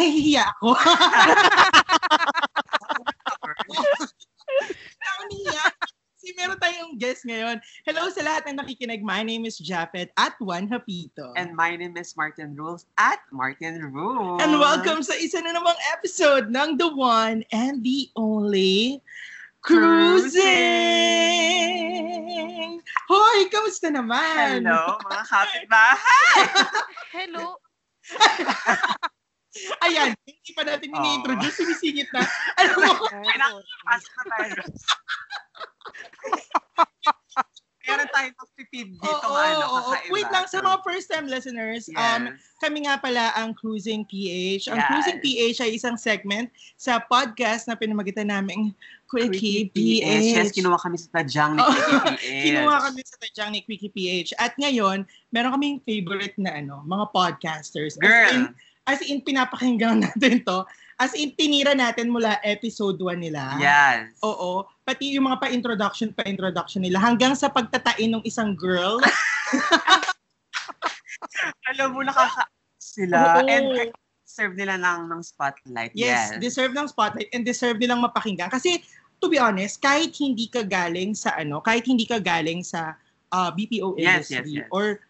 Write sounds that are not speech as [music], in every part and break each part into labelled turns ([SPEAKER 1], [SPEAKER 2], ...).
[SPEAKER 1] nahihiya ako. [laughs] Nahihiya. Kasi meron tayong guest ngayon. Hello sa lahat ng nakikinig. My name is Japet at Juan Hapito.
[SPEAKER 2] And my name is Martin Rules at Martin Rules.
[SPEAKER 1] And welcome sa isa na namang episode ng The One and the Only Cruising! Hoy, kamusta naman?
[SPEAKER 2] Hello, mga kapitbahay!
[SPEAKER 3] Hello. [laughs]
[SPEAKER 1] Ayan, hindi pa natin
[SPEAKER 2] Oh.
[SPEAKER 1] ini-introduce, sumisingit na. Alam mo,
[SPEAKER 2] Pasok na tayo. Meron tayong pagpipid dito
[SPEAKER 1] Oo,
[SPEAKER 2] ng ano,
[SPEAKER 1] oo.
[SPEAKER 2] kakaiba.
[SPEAKER 1] Wait lang, sa mga first-time listeners, um,
[SPEAKER 2] Yes.
[SPEAKER 1] kami nga pala ang Cruising PH. Ang
[SPEAKER 2] Yes.
[SPEAKER 1] Cruising PH ay isang segment sa podcast na pinamagitan naming Quickie
[SPEAKER 2] Quickie
[SPEAKER 1] PH.
[SPEAKER 2] Yes, kinuha kami sa tadyang ni
[SPEAKER 1] Oo.
[SPEAKER 2] Quickie [laughs] PH.
[SPEAKER 1] Kinuha kami sa tadyang ni Quickie PH. At ngayon, meron kaming favorite na ano, mga podcasters. As in,
[SPEAKER 2] Girl,
[SPEAKER 1] as in pinapakinggan [laughs] natin to. As in, tinira natin mula episode 1 nila.
[SPEAKER 2] yes.
[SPEAKER 1] Oo. Pati yung mga pa-introduction, pa-introduction nila. Hanggang sa pagtatain ng isang girl. [laughs]
[SPEAKER 2] Alam mo, nakaka sila.
[SPEAKER 1] Oo.
[SPEAKER 2] And serve nila ng, ng spotlight.
[SPEAKER 1] Yes,
[SPEAKER 2] Yes.
[SPEAKER 1] deserve ng spotlight and deserve nilang mapakinggan. Kasi, to be honest, kahit hindi ka galing sa ano, kahit hindi ka galing sa ah, BPO
[SPEAKER 2] Yes,
[SPEAKER 1] industry
[SPEAKER 2] yes, yes.
[SPEAKER 1] or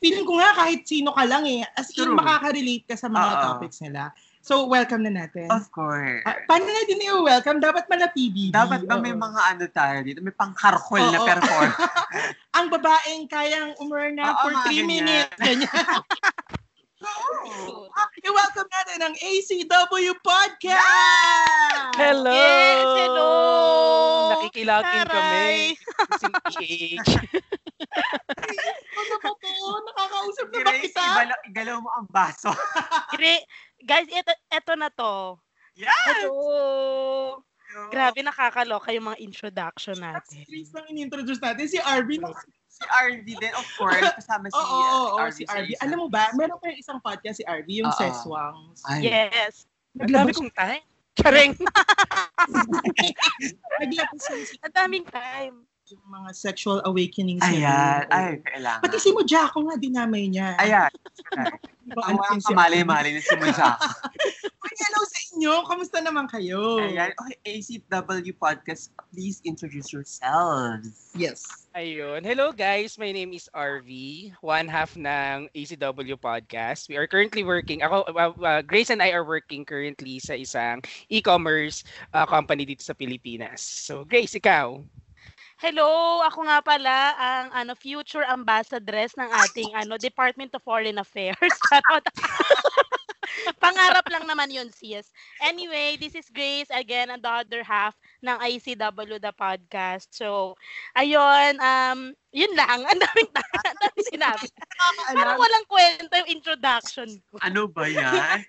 [SPEAKER 1] feeling ko nga kahit sino ka lang eh, as in
[SPEAKER 2] True.
[SPEAKER 1] makaka-relate ka sa mga
[SPEAKER 2] Oo.
[SPEAKER 1] topics nila. So, welcome na natin.
[SPEAKER 2] Of course.
[SPEAKER 1] Ah, paano natin i-welcome? Dapat mala PBB.
[SPEAKER 2] Dapat ba may mga ano tayo dito? May pangkarkol na perform. [laughs]
[SPEAKER 1] Ang babaeng kayang umurna
[SPEAKER 2] Oo,
[SPEAKER 1] for
[SPEAKER 2] mga
[SPEAKER 1] 3
[SPEAKER 2] ganyan.
[SPEAKER 1] minutes. Ganyan. [laughs]
[SPEAKER 2] Oo.
[SPEAKER 1] I-welcome natin ang ACW Podcast!
[SPEAKER 4] Hello!
[SPEAKER 3] Yes, hello!
[SPEAKER 4] Nakikilagin kami.
[SPEAKER 3] Taray!
[SPEAKER 4] Si PH.
[SPEAKER 1] Ano ba to? Nakakausap na ba kita?
[SPEAKER 2] ibala- igalaw mo ang baso. [laughs]
[SPEAKER 3] Gre- guys, eto, eto na to.
[SPEAKER 2] Yes!
[SPEAKER 3] Hello! Grabe, nakakaloka yung mga introduction natin.
[SPEAKER 1] Chris lang in-introduce natin. Si Arvin.
[SPEAKER 2] Si RV din, of course. [laughs] Kasama si,
[SPEAKER 1] oo, oo,
[SPEAKER 2] uh,
[SPEAKER 1] si
[SPEAKER 2] sa
[SPEAKER 1] Arvin.
[SPEAKER 2] isa.
[SPEAKER 1] Alam mo ba, meron kayong isang podcast si Arvin, yung
[SPEAKER 2] Oo.
[SPEAKER 1] Seswangs.
[SPEAKER 2] Ay,
[SPEAKER 3] Yes.
[SPEAKER 4] Dami kong time. Charing! [laughs] [laughs]
[SPEAKER 1] Naglabas yun si
[SPEAKER 3] Ang daming time.
[SPEAKER 1] Yung mga sexual awakenings
[SPEAKER 2] Ayan.
[SPEAKER 1] niya.
[SPEAKER 2] Ay, kailangan.
[SPEAKER 1] Pati si Mojako nga, dinamay niya.
[SPEAKER 2] Ayan. [laughs]
[SPEAKER 1] Diba,
[SPEAKER 2] Ang
[SPEAKER 1] si-
[SPEAKER 2] kamali-mali ni si Mujak.
[SPEAKER 1] Uy, [laughs] hello sa inyo. Kamusta naman kayo?
[SPEAKER 2] Ayan. Okay, ACW Podcast, please introduce yourselves.
[SPEAKER 1] Yes.
[SPEAKER 4] Ayun. Hello guys, my name is RV, one half ng ACW podcast. We are currently working, ako, uh, uh, Grace and I are working currently sa isang e-commerce uh, company dito sa Pilipinas. So Grace, ikaw?
[SPEAKER 3] Hello, ako nga pala ang ano future ambassadress ng ating ano Department of Foreign Affairs. [laughs] [laughs] Pangarap lang naman yun, sis. Anyway, this is Grace again and the other half ng ICW the podcast. So, ayun, um, yun lang. Ang daming, [laughs] ang daming sinabi. Parang walang kwenta yung introduction ko.
[SPEAKER 2] Ano ba yan?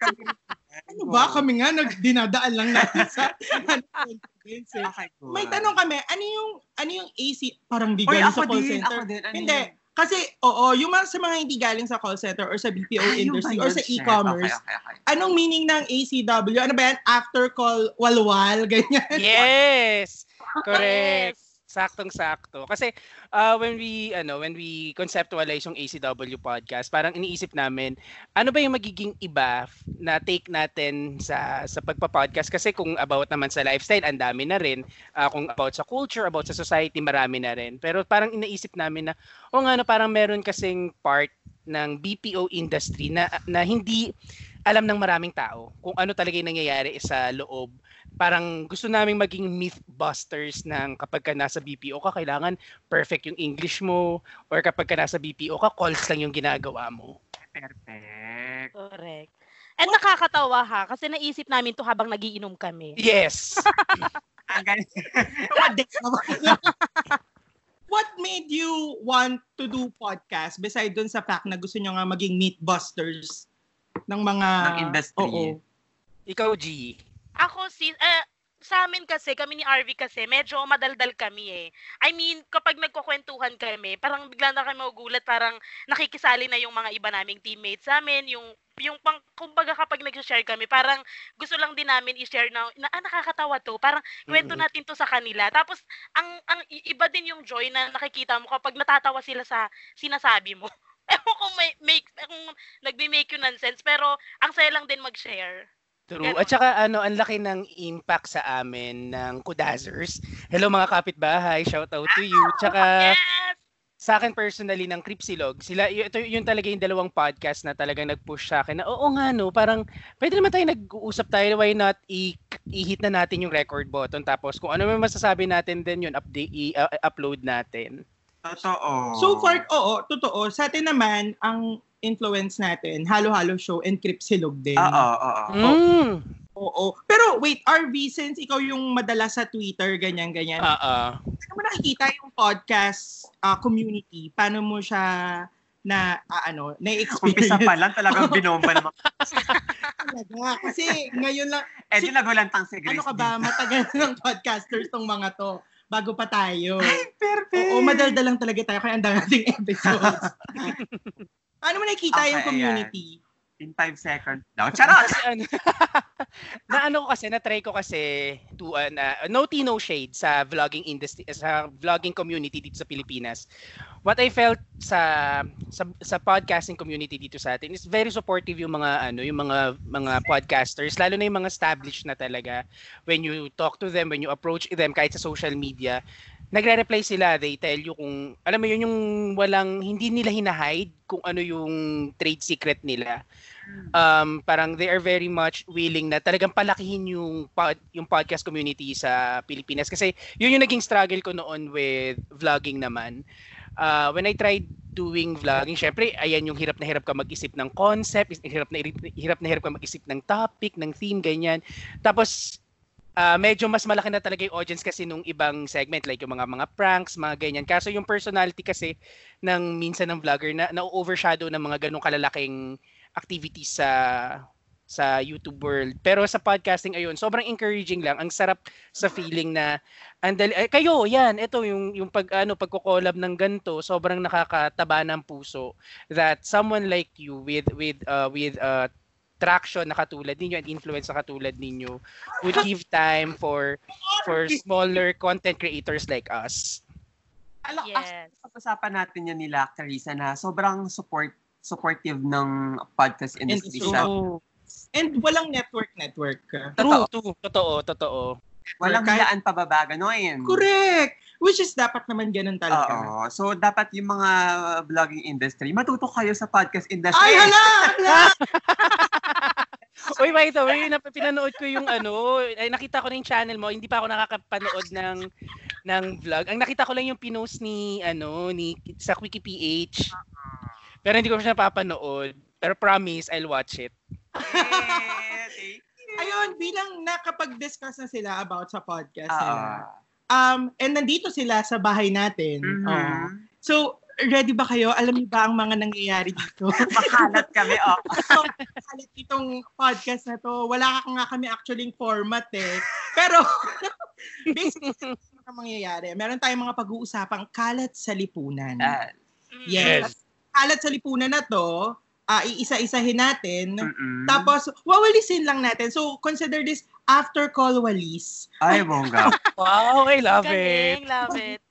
[SPEAKER 1] Ano ba? Kami nga, nagdinadaan lang natin sa.
[SPEAKER 2] Okay. [laughs]
[SPEAKER 1] May tanong kami, ano yung ano yung AC parang di galing sa call
[SPEAKER 2] din,
[SPEAKER 1] center?
[SPEAKER 2] ako din. Ano
[SPEAKER 1] Hindi.
[SPEAKER 2] yun?
[SPEAKER 1] Kasi, oo, yung mga, sa mga hindi galing sa call center or sa BPO
[SPEAKER 2] yung
[SPEAKER 1] industry or sa e-commerce,
[SPEAKER 2] Okay, okay, okay.
[SPEAKER 1] anong meaning ng ACW? Ano ba yan? After call, walwal, [laughs] ganyan.
[SPEAKER 4] Yes! Correct. Saktong-sakto. Kasi uh, when we ano, when we conceptualize yung ACW podcast, parang iniisip namin ano ba yung magiging iba na take natin sa sa pagpa-podcast kasi kung about naman sa lifestyle, ang dami na rin. Ah, kung about sa culture, about sa society, marami na rin. Pero parang iniisip namin na o nga no, parang meron kasing part ng BPO industry na na hindi alam ng maraming tao kung ano talaga yung nangyayari sa loob parang gusto naming maging mythbusters ng kapag ka nasa BPO ka, kailangan perfect yung English mo or kapag ka nasa BPO ka, calls lang yung ginagawa mo.
[SPEAKER 2] Perfect.
[SPEAKER 3] Correct. And nakakatawa ha, kasi naisip namin to habang nagiinom kami.
[SPEAKER 4] Yes! [laughs] [laughs]
[SPEAKER 1] What made you want to do podcast beside dun sa fact na gusto nyo nga maging meatbusters ng mga...
[SPEAKER 2] Ng industry.
[SPEAKER 1] Oo.
[SPEAKER 4] Ikaw, G.
[SPEAKER 3] Ako si eh, sa amin kasi, kami ni RV kasi, medyo madaldal kami eh. I mean, kapag nagkukwentuhan kami, parang bigla na kami magugulat, parang nakikisali na yung mga iba naming teammates sa amin, yung yung pang, kumbaga kapag nag-share kami, parang gusto lang din namin i-share na, na ah, nakakatawa to, parang kwento natin to sa kanila. Tapos, ang, ang iba din yung joy na nakikita mo kapag natatawa sila sa sinasabi mo. [laughs] [laughs] Ewan kung may, make, kung nagbe-make you nonsense, pero ang saya lang din mag-share.
[SPEAKER 4] True.
[SPEAKER 3] Ganun.
[SPEAKER 4] At saka ano, ang laki ng impact sa amin ng Kudazers. Hello mga kapitbahay, shout out to you. Tsaka
[SPEAKER 3] Yes!
[SPEAKER 4] sa akin personally ng Cripsilog, sila y- ito yun talaga yung dalawang podcast na talagang nag-push sa akin na oo nga no, parang pwede naman tayo nag-uusap tayo, why not i- i-hit na natin yung record button tapos kung ano man masasabi natin din yun, update i-upload natin.
[SPEAKER 2] Totoo.
[SPEAKER 1] So far, oo, totoo. Sa atin naman, ang influence natin, Halo-Halo Show and Cripsilog din.
[SPEAKER 2] Oo, oo.
[SPEAKER 4] Mm.
[SPEAKER 1] Oo. Pero wait, RV, since ikaw yung madalas sa Twitter, ganyan-ganyan,
[SPEAKER 4] Oo.
[SPEAKER 1] paano mo nakikita yung podcast ah, community? Paano mo siya na, ah, ano, na-experience?
[SPEAKER 2] Umpisa pa lang talagang binomba naman. [laughs]
[SPEAKER 1] talaga. Kasi ngayon lang,
[SPEAKER 2] Eh, di nagulantang si Grace.
[SPEAKER 1] ano ka ba, matagal ng podcasters tong mga to. Bago pa tayo.
[SPEAKER 2] Ay, perfect.
[SPEAKER 1] Oo, madalda lang talaga tayo. Kaya ang dami nating [laughs] episodes. [laughs] Paano mo nakikita
[SPEAKER 2] Okay,
[SPEAKER 1] yung community?
[SPEAKER 2] In five seconds. No, charot!
[SPEAKER 4] Kasi ano, [laughs] na ano ko kasi, na-try ko kasi to, uh, no tea, no shade sa vlogging industry, sa vlogging community dito sa Pilipinas. What I felt sa, sa, sa podcasting community dito sa atin is very supportive yung mga, ano, yung mga, mga podcasters, lalo na yung mga established na talaga. When you talk to them, when you approach them, kahit sa social media, nagre-reply sila, they tell you kung, alam mo yun, yung walang, hindi nila hinahide kung ano yung trade secret nila um, parang they are very much willing na talagang palakihin yung pod, yung podcast community sa Pilipinas kasi yun yung naging struggle ko noon with vlogging naman. Uh, when I tried doing vlogging, syempre, ayan yung hirap na hirap ka mag-isip ng concept, hirap na hirap na hirap ka mag-isip ng topic, ng theme, ganyan. Tapos ah, medyo mas malaki na talaga yung audience kasi nung ibang segment like yung mga mga pranks, mga ganyan. Kaso yung personality kasi ng minsan ng vlogger na na-overshadow ng mga ganong kalalaking activities sa sa YouTube world. Pero sa podcasting ayun, sobrang encouraging lang. Ang sarap sa feeling na andali ay, kayo, yan, ito yung yung pag ano pagko-collab ng ganto, sobrang nakakataba ng puso that someone like you with with uh, with uh, traction na katulad ninyo and influence na katulad ninyo would [laughs] give time for for smaller content creators like us.
[SPEAKER 2] Alam,
[SPEAKER 3] Yes.
[SPEAKER 2] pag-usapan natin yan nila, Carissa, na sobrang support supportive ng podcast industry
[SPEAKER 1] Industry.
[SPEAKER 2] siya.
[SPEAKER 1] And walang network-network.
[SPEAKER 4] True, true, totoo, totoo.
[SPEAKER 2] Walang hilaan pababa, gano'n.
[SPEAKER 1] Correct! Which is dapat naman ganun talaga.
[SPEAKER 2] Oo. So, dapat yung mga vlogging industry, matuto kayo sa podcast industry.
[SPEAKER 1] Ay, hala! [laughs] hala! [laughs]
[SPEAKER 4] Uy, by the way, nap- pinanood ko yung ano, ay nakita ko na yung channel mo, hindi pa ako nakakapanood ng ng vlog. Ang nakita ko lang yung pinost ni ano, ni sa Quickie PH. Pero hindi ko siya napapanood. Pero promise, I'll watch it.
[SPEAKER 2] Eh, [laughs]
[SPEAKER 1] Ayun, bilang nakapag-discuss na sila about sa podcast
[SPEAKER 2] Oo.
[SPEAKER 1] nila. Um, and nandito sila sa bahay natin.
[SPEAKER 2] Mhm.
[SPEAKER 1] Oo. So, ready ba kayo? Alam niyo ba ang mga nangyayari dito? [laughs]
[SPEAKER 2] Makalat kami, oh. [laughs]
[SPEAKER 1] so, kalat itong podcast na to. Wala ka nga kami actually format eh. Pero, [laughs] basically, ano ang mangyayari? Meron tayong mga pag-uusapang kalat sa lipunan.
[SPEAKER 2] Ah,
[SPEAKER 1] yes. Kalat sa lipunan na to, ah, iisa-isahin natin.
[SPEAKER 2] mm-mm.
[SPEAKER 1] Tapos, wawalisin lang natin. So, consider this after call walis.
[SPEAKER 2] Ay, bongga.
[SPEAKER 4] Wow, I love it.
[SPEAKER 3] Galing, love it.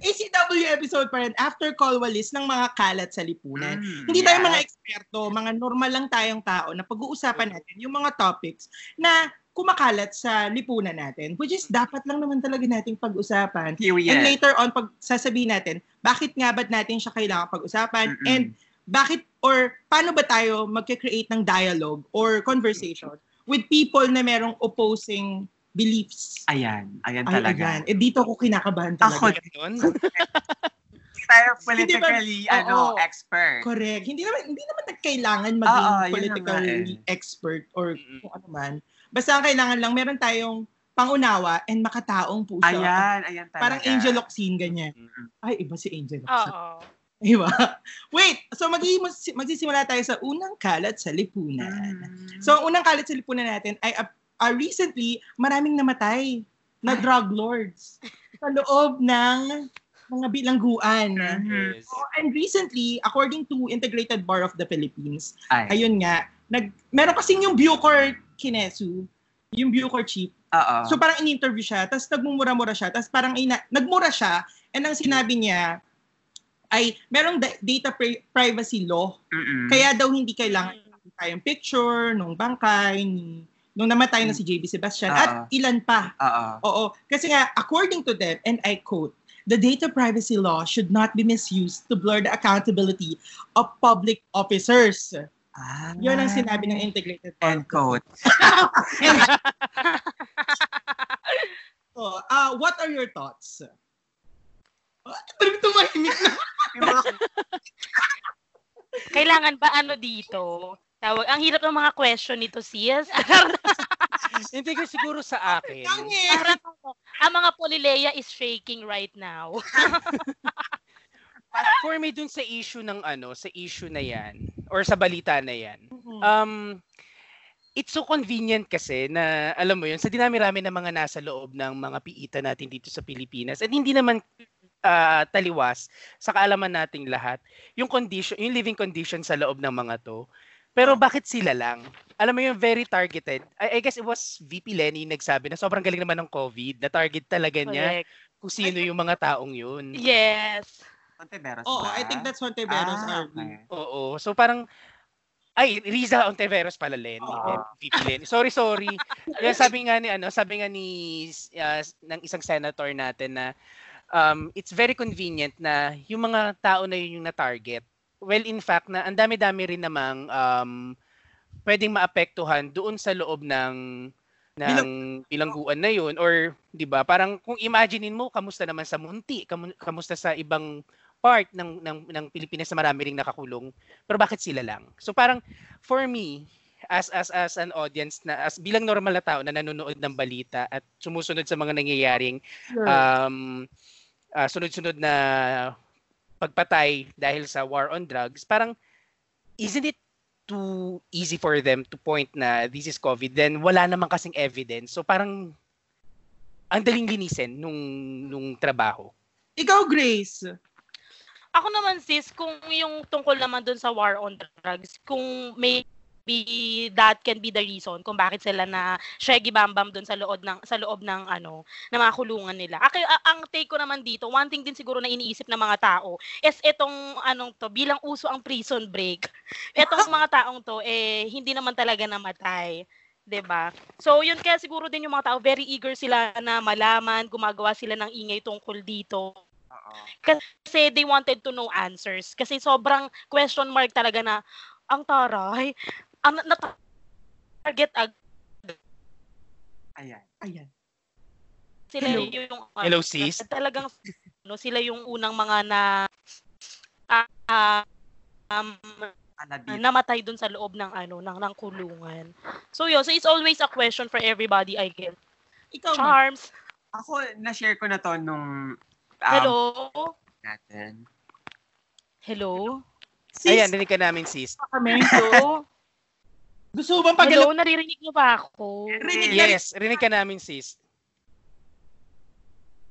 [SPEAKER 1] ACW episode pa rin, after call walis ng mga kalat sa lipunan.
[SPEAKER 2] Mm,
[SPEAKER 1] Hindi tayo
[SPEAKER 2] yeah.
[SPEAKER 1] mga eksperto, mga normal lang tayong tao na pag-uusapan natin yung mga topics na kumakalat sa lipunan natin, which is dapat lang naman talaga nating pag-usapan.
[SPEAKER 2] Period.
[SPEAKER 1] And later on, pag sasabihin natin, bakit nga ba't natin siya kailangan pag-usapan?
[SPEAKER 2] Mm-mm.
[SPEAKER 1] And bakit or paano ba tayo magke-create ng dialogue or conversation with people na merong opposing beliefs?
[SPEAKER 2] Ayan, ayan
[SPEAKER 1] Ay,
[SPEAKER 2] talaga.
[SPEAKER 1] ayan. Eh, dito ko kinakabahan talaga.
[SPEAKER 2] Ako,
[SPEAKER 4] Ganun. [laughs]
[SPEAKER 2] tayo politically,
[SPEAKER 1] ba-
[SPEAKER 2] ano,
[SPEAKER 1] Oo.
[SPEAKER 2] expert.
[SPEAKER 1] Correct. Hindi naman hindi naman kailangan maging
[SPEAKER 2] Oo, yun eh.
[SPEAKER 1] expert or
[SPEAKER 4] Mm-mm.
[SPEAKER 1] kung ano man. Basta ang kailangan lang meron tayong pangunawa and makataong puso.
[SPEAKER 2] Ayan, ayan talaga.
[SPEAKER 1] Parang Angel Oxine ganyan.
[SPEAKER 2] Mm-mm.
[SPEAKER 1] Ay, iba si Angel Oxine.
[SPEAKER 3] Oo.
[SPEAKER 1] Diba? [laughs] Wait, so magsi- magsisimula tayo sa unang kalat sa lipunan.
[SPEAKER 2] Mm.
[SPEAKER 1] So, ang unang kalat sa lipunan natin ay uh, uh, recently, maraming namatay na drug lords sa loob ng mga bilangguan.
[SPEAKER 4] Yes.
[SPEAKER 1] So, and recently, according to Integrated Bar of the Philippines,
[SPEAKER 2] Ay,
[SPEAKER 1] ayun nga, nag, meron kasing yung Bucor Kinesu, yung Bucor chief.
[SPEAKER 2] oo.
[SPEAKER 1] So parang in-interview siya, tapos nagmumura-mura siya, tapos parang ina, nagmura siya, and ang sinabi niya ay merong da- data pri- privacy law,
[SPEAKER 2] Mm-mm.
[SPEAKER 1] kaya daw hindi kailangan makita yung picture nung bangkay ni nung namatay na si JB Sebastian,
[SPEAKER 2] Ah.
[SPEAKER 1] at ilan pa.
[SPEAKER 2] Oo.
[SPEAKER 1] Oo. Kasi nga, according to them, and I quote, the data privacy law should not be misused to blur the accountability of public officers.
[SPEAKER 2] Ah.
[SPEAKER 1] Yun ang sinabi ng Integrated
[SPEAKER 2] End quote.
[SPEAKER 1] So, [laughs] uh, what are your thoughts? Ah, tumahimik na.
[SPEAKER 3] Kailangan ba ano dito? Tawag, ang hirap ng mga question nito, sis. [laughs] [laughs]
[SPEAKER 4] Hindi ko siguro sa akin.
[SPEAKER 3] Parang ang mga Polileya is shaking right now. [laughs]
[SPEAKER 4] For me, dun sa issue ng ano, sa issue na yan, or sa balita na yan,
[SPEAKER 1] Mhm.
[SPEAKER 4] um, it's so convenient kasi na, alam mo yun, sa dinami-rami ng mga nasa loob ng mga piita natin dito sa Pilipinas, at hindi naman ah, taliwas sa kaalaman nating lahat, yung condition, yung living condition sa loob ng mga to. Pero bakit sila lang? Alam mo yung very targeted. I, I guess it was VP Lenny nagsabi na sobrang galing naman ng COVID, na target talaga niya
[SPEAKER 3] Correct.
[SPEAKER 4] kung sino yung mga taong yun.
[SPEAKER 3] Yes.
[SPEAKER 2] Ontiveros
[SPEAKER 1] Oo,
[SPEAKER 2] ba?
[SPEAKER 1] I think that's Fonteveros
[SPEAKER 2] ah,
[SPEAKER 1] RV.
[SPEAKER 2] okay.
[SPEAKER 4] Oo. So parang ay Riza Ontiveros pala Len,
[SPEAKER 1] Oo.
[SPEAKER 4] eh, VP Len. Sorry, sorry. [laughs] Kaya sabi nga ni ano, sabi nga ni ah, ng isang senator natin na um, it's very convenient na yung mga tao na yun yung na-target. Well, in fact, na ang dami-dami rin namang um, pwedeng maapektuhan doon sa loob ng ng bilangguan na yun or 'di ba parang kung imaginein mo kamusta naman sa Munti? Kamu- kamusta sa ibang part ng ng ng Pilipinas na marami ring nakakulong pero bakit sila lang? So parang for me as as as an audience na as bilang normal na tao na nanonood ng balita at sumusunod sa mga nangyayaring um ah, sunod-sunod na pagpatay dahil sa war on drugs parang isn't it too easy for them to point na this is COVID? Then wala naman kasing evidence. So parang ang daling linisin nung nung trabaho.
[SPEAKER 1] Ikaw, Grace.
[SPEAKER 3] Ako naman sis, kung yung tungkol naman dun sa war on drugs, kung maybe that can be the reason kung bakit sila na shaggy bambam dun sa loob ng sa loob ng ano ng mga kulungan nila. Aki, a- ang take ko naman dito, one thing din siguro na iniisip ng mga tao is itong anong to bilang uso ang prison break. [laughs] Itong mga taong to eh hindi naman talaga namatay. 'di ba? So, yun kaya siguro din yung mga tao very eager sila na malaman, gumagawa sila ng ingay tungkol dito
[SPEAKER 2] Oo.
[SPEAKER 3] kasi they wanted to know answers. Kasi sobrang question mark talaga na, ang taray, ang na- target ag
[SPEAKER 2] Ayan.
[SPEAKER 1] Ayan.
[SPEAKER 3] sila
[SPEAKER 1] Hello.
[SPEAKER 3] yung
[SPEAKER 4] Hello, sis.
[SPEAKER 3] talagang no, sila yung unang mga na ah, um,
[SPEAKER 2] Alabit.
[SPEAKER 3] namatay dun sa loob ng ano ng, ng kulungan. So yun, so it's always a question for everybody I guess.
[SPEAKER 1] Ikaw.
[SPEAKER 3] Charms.
[SPEAKER 2] Ako, na-share ko na to nung um,
[SPEAKER 3] Hello.
[SPEAKER 2] natin.
[SPEAKER 3] Hello.
[SPEAKER 1] Sis,
[SPEAKER 4] ayan rinig ka namin sis
[SPEAKER 1] kami.
[SPEAKER 3] Hello.
[SPEAKER 1] Gusto mo bang
[SPEAKER 3] Hello,
[SPEAKER 1] pagalo?
[SPEAKER 3] naririnig niyo ba ako?
[SPEAKER 1] Rinig na
[SPEAKER 4] yes rinig ka namin sis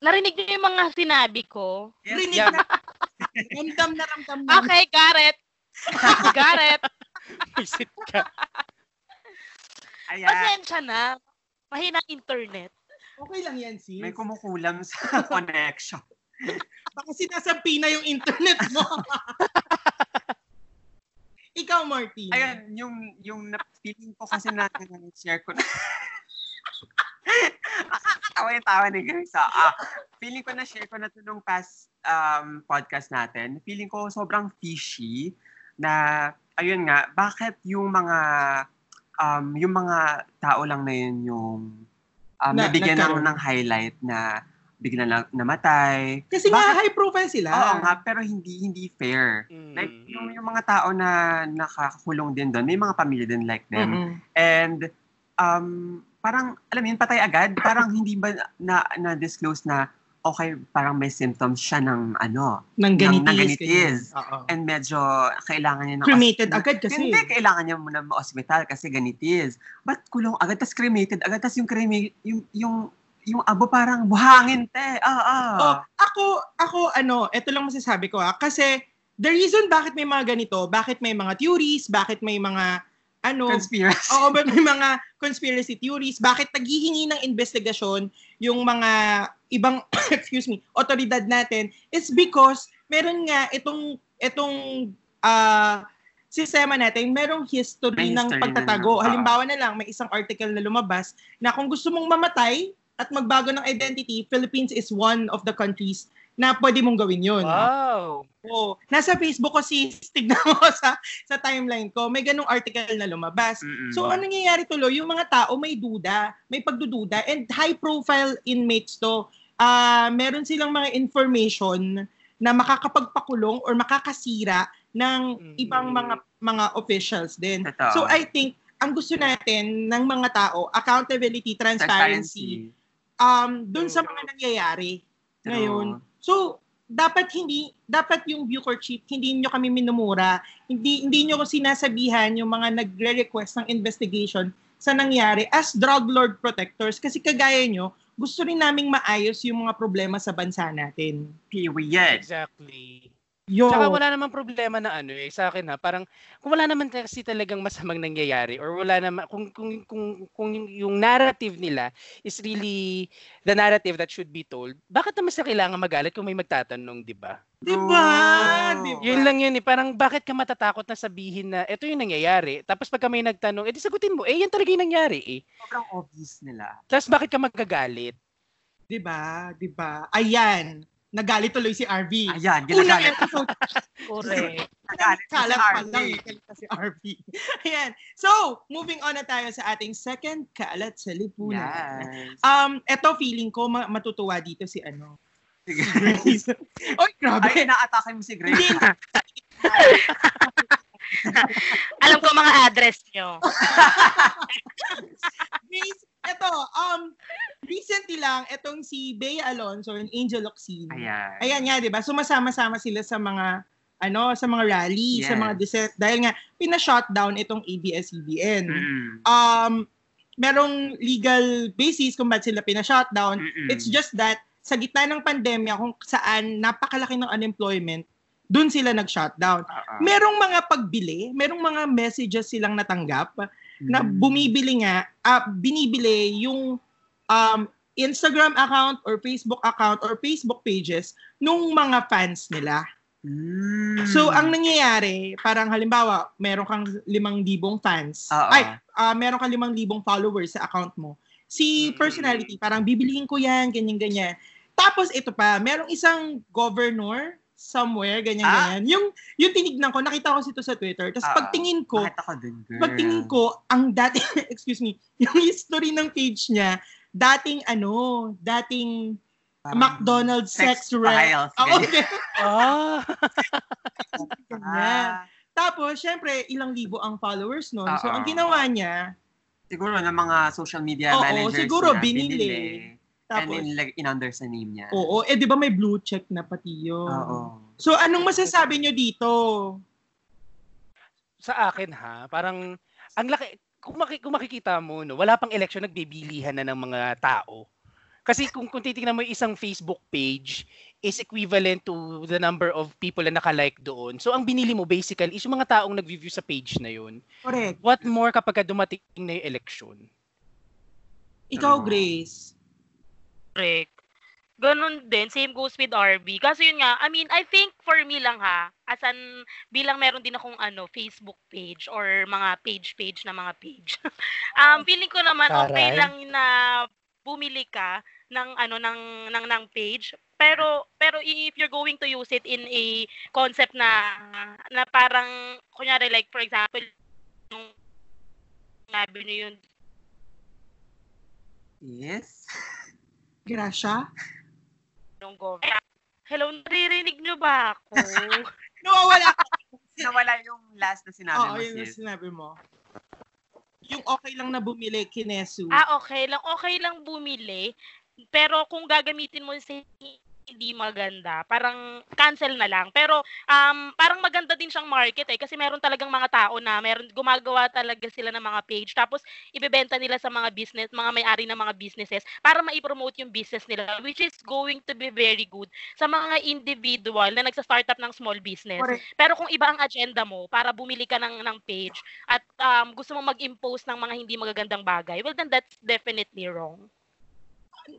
[SPEAKER 3] Narinig niyo yung mga sinabi ko?
[SPEAKER 2] Yes,
[SPEAKER 1] Rinig
[SPEAKER 4] yeah.
[SPEAKER 1] na. [laughs] Ramdam na ramdam na.
[SPEAKER 3] Okay, got it. [laughs] got it.
[SPEAKER 4] Visit ka
[SPEAKER 2] Ayan.
[SPEAKER 3] Pasensya na. Mahina internet.
[SPEAKER 1] Okay lang yan, sis.
[SPEAKER 2] May kumukulam sa [laughs] connection.
[SPEAKER 1] Baka sinasabi na yung internet mo. Ikaw, Martin.
[SPEAKER 2] Ayan, yung, yung na- feeling ko kasi na share ko na. [laughs] Nakakatawa yung tawa ni Grace. ah. Feeling ko na share ko na to nung past um, podcast natin. Feeling ko sobrang fishy na, ayun nga, bakit yung mga um, yung mga tao lang na yun yung um,
[SPEAKER 1] Na-
[SPEAKER 2] nabigyan ng, ng highlight na bigla lang namatay.
[SPEAKER 1] Kasi nga
[SPEAKER 2] Bakit?
[SPEAKER 1] high profile sila.
[SPEAKER 2] Oo nga, pero hindi hindi fair.
[SPEAKER 4] Mm.
[SPEAKER 2] Like, yung, yung mga tao na nakakulong din doon, may mga pamilya din like them.
[SPEAKER 1] Mm-mm.
[SPEAKER 2] And, um, parang, alam mo yun, patay agad. Parang [laughs] hindi ba na, na-disclose na, okay, parang may symptoms siya ng, ano,
[SPEAKER 1] Nang ganitis.
[SPEAKER 2] ng ganitis.
[SPEAKER 1] ganyan. Oo.
[SPEAKER 2] and medyo kailangan niya ng...
[SPEAKER 1] Cremated
[SPEAKER 2] os-
[SPEAKER 1] agad kasi.
[SPEAKER 2] Hindi, kailangan niya muna ma-hospital kasi ganitis. Ba't kulong agad? Tapos cremated agad. Tapos yung cremate, yung, yung, yung abo parang buhangin, te. Ah, ah.
[SPEAKER 1] Oh, ako, ako, ano, ito lang masasabi ko ah. Kasi, the reason bakit may mga ganito, bakit may mga theories, bakit may mga, ano,
[SPEAKER 2] Conspiracy.
[SPEAKER 1] Oo, may mga conspiracy theories? Bakit naghihingi ng investigasyon yung mga ibang, [coughs] excuse me, otoridad natin is because meron nga itong, itong, ah, sistema natin, merong history
[SPEAKER 2] May
[SPEAKER 1] ng
[SPEAKER 2] history na
[SPEAKER 1] pagtatago.
[SPEAKER 2] nun, ah.
[SPEAKER 1] Halimbawa na lang, may isang article na lumabas na kung gusto mong mamatay at magbago ng identity, Philippines is one of the countries na pwede mong gawin yun.
[SPEAKER 4] Wow.
[SPEAKER 1] Oo. Nasa Facebook ko si tignan mo sa [laughs] sa timeline ko, may ganung article na lumabas.
[SPEAKER 2] Mm-mm.
[SPEAKER 1] So ano nangyayari tuloy, yung mga tao may duda, may pagdududa and high profile inmates to. Ah, meron silang mga information na makakapagpakulong or makakasira ng
[SPEAKER 4] Mm.
[SPEAKER 1] ibang mga mga officials din.
[SPEAKER 2] Totoo.
[SPEAKER 1] So I think ang gusto natin ng mga tao, accountability, transparency, um dun sa
[SPEAKER 4] Mm.
[SPEAKER 1] mga nangyayari ngayon. So, dapat hindi dapat yung Bucor chief hindi niyo kami minumura hindi hindi niyo sinasabihan yung mga nagre-request ng investigation sa nangyari as drug lord protectors kasi kagaya nyo gusto rin naming maayos yung mga problema sa bansa natin
[SPEAKER 2] Period.
[SPEAKER 4] Exactly.
[SPEAKER 1] Yo
[SPEAKER 4] Tsaka wala namang problema na ano eh, sa akin ha, parang kung wala naman kasi talagang masamang nangyayari or wala naman, kung, kung, kung, kung yung, yung narrative nila is really the narrative that should be told, bakit naman sila kailangan magalit kung may magtatanong, di ba?
[SPEAKER 1] di ba
[SPEAKER 2] Oh.
[SPEAKER 1] di ba
[SPEAKER 4] Yun lang yun eh, parang bakit ka matatakot na sabihin na ito yung nangyayari, tapos pagka may nagtanong, edi sagutin mo, eh yan talaga yung nangyari eh.
[SPEAKER 2] Sobrang obvious nila.
[SPEAKER 4] Tapos bakit ka magagalit?
[SPEAKER 1] di ba di ba ayan nagalit tuloy si RV
[SPEAKER 2] Ayan,
[SPEAKER 1] unang
[SPEAKER 2] ginagalit.
[SPEAKER 1] episode [laughs]
[SPEAKER 3] Correct.
[SPEAKER 2] Nagalit si
[SPEAKER 1] Kalat pa
[SPEAKER 2] RV.
[SPEAKER 1] lang, si RV. [laughs] Ayan. So, moving on na tayo sa ating second kalat sa lipunan.
[SPEAKER 2] Yes.
[SPEAKER 1] Um, eto feeling ko ma- matutuwa dito si ano.
[SPEAKER 2] Sige.
[SPEAKER 1] Grace. Oy, grabe.
[SPEAKER 2] Ay, inaatake mo si Grace.
[SPEAKER 1] Hindi. [laughs]
[SPEAKER 3] Alam ko mga address nyo. [laughs]
[SPEAKER 1] Grace, eto, um, recently lang, etong si Bea Alonso and Angel Oxin.
[SPEAKER 2] Ayan.
[SPEAKER 1] Ayan nga, di ba? Sumasama-sama sila sa mga ano, sa mga rally, sa
[SPEAKER 2] Yes.
[SPEAKER 1] mga dissent. Dahil nga, pina-shutdown itong ABS-CBN.
[SPEAKER 2] Mm-mm.
[SPEAKER 1] um, merong legal basis kung ba't sila pina-shutdown.
[SPEAKER 2] Mm-mm.
[SPEAKER 1] It's just that sa gitna ng pandemya kung saan napakalaki ng unemployment, dun sila nag-shutdown.
[SPEAKER 2] Oo.
[SPEAKER 1] Merong mga pagbili, merong mga messages silang natanggap na
[SPEAKER 2] Mm.
[SPEAKER 1] bumibili nga, ah, binibili yung um, Instagram account or Facebook account or Facebook pages nung mga fans nila.
[SPEAKER 2] Mm.
[SPEAKER 1] So, ang nangyayari, parang halimbawa, meron kang limang libong fans.
[SPEAKER 2] Oo.
[SPEAKER 1] Ay, ah, meron kang limang libong followers sa account mo. Si
[SPEAKER 4] Mm.
[SPEAKER 1] personality, parang bibilihin ko yan, ganyan-ganyan. Tapos ito pa, merong isang governor somewhere, ganyan-ganyan. Yung, yung tinignan ko, nakita ko ito sa Twitter. Tapos
[SPEAKER 2] Oo.
[SPEAKER 1] pagtingin ko,
[SPEAKER 2] Bakit ako dun, girl?
[SPEAKER 1] pagtingin ko, ang dati, [laughs] excuse me, yung history ng page niya, dating ano, dating
[SPEAKER 2] Parang
[SPEAKER 1] McDonald's sex,
[SPEAKER 2] sex
[SPEAKER 1] rep.
[SPEAKER 2] files,
[SPEAKER 1] Oo,
[SPEAKER 2] ganyan.
[SPEAKER 4] Ah, [laughs] [laughs]
[SPEAKER 1] ganyan.
[SPEAKER 2] Ah,
[SPEAKER 1] Tapos, syempre, ilang libo ang followers nun. So,
[SPEAKER 2] Oo.
[SPEAKER 1] ang ginawa niya,
[SPEAKER 2] siguro ng mga social media
[SPEAKER 1] Oo,
[SPEAKER 2] managers
[SPEAKER 1] siguro
[SPEAKER 2] niya,
[SPEAKER 1] binili.
[SPEAKER 2] And
[SPEAKER 1] tapos,
[SPEAKER 2] then, like, in-under sa name niya.
[SPEAKER 1] oo, eh di ba may blue check na pati yun?
[SPEAKER 2] Oo.
[SPEAKER 1] So, anong masasabi nyo dito?
[SPEAKER 4] sa akin ha, parang ang laki kung, maki, kung makikita mo no, wala pang election nagbibilihan na ng mga tao. Kasi kung kung titingnan mo yung isang Facebook page is equivalent to the number of people na naka-like doon. So ang binili mo basically is yung mga taong nag-view sa page na yun.
[SPEAKER 1] Correct.
[SPEAKER 4] What more kapag ka dumating na yung election?
[SPEAKER 1] Ikaw,
[SPEAKER 2] Oo.
[SPEAKER 1] Grace.
[SPEAKER 3] Correct. Ganun din, same goes with RB. Kasi yun nga, I mean, I think for me lang ha, as an, bilang meron din akong ano, Facebook page or mga page-page na mga page. [laughs] um, feeling ko naman okay
[SPEAKER 4] Taray.
[SPEAKER 3] lang na bumili ka ng ano ng ng ng page pero pero if you're going to use it in a concept na na parang kunyari like for example yung sabi niyo yun
[SPEAKER 2] Yes? [laughs]
[SPEAKER 1] Gracia?
[SPEAKER 3] yung government. Hello, naririnig niyo ba ako? [laughs]
[SPEAKER 1] Nawawala ka.
[SPEAKER 2] Nawala yung last na sinabi
[SPEAKER 1] Oo,
[SPEAKER 2] mo,
[SPEAKER 1] yun yung sinabi mo. Yung okay lang na bumili, kinesu.
[SPEAKER 3] ah, okay lang. Okay lang bumili. Pero kung gagamitin mo sa hindi maganda, parang cancel na lang. Pero um, parang maganda din siyang market eh kasi meron talagang mga tao na meron gumagawa talaga sila ng mga page tapos ibebenta nila sa mga business, mga may-ari ng mga businesses para mai-promote yung business nila which is going to be very good sa mga individual na nagsa-startup ng small business.
[SPEAKER 1] Correct.
[SPEAKER 3] Pero kung iba ang agenda mo para bumili ka ng ng page at um, gusto mo mag-impose ng mga hindi magagandang bagay, well then that's definitely wrong.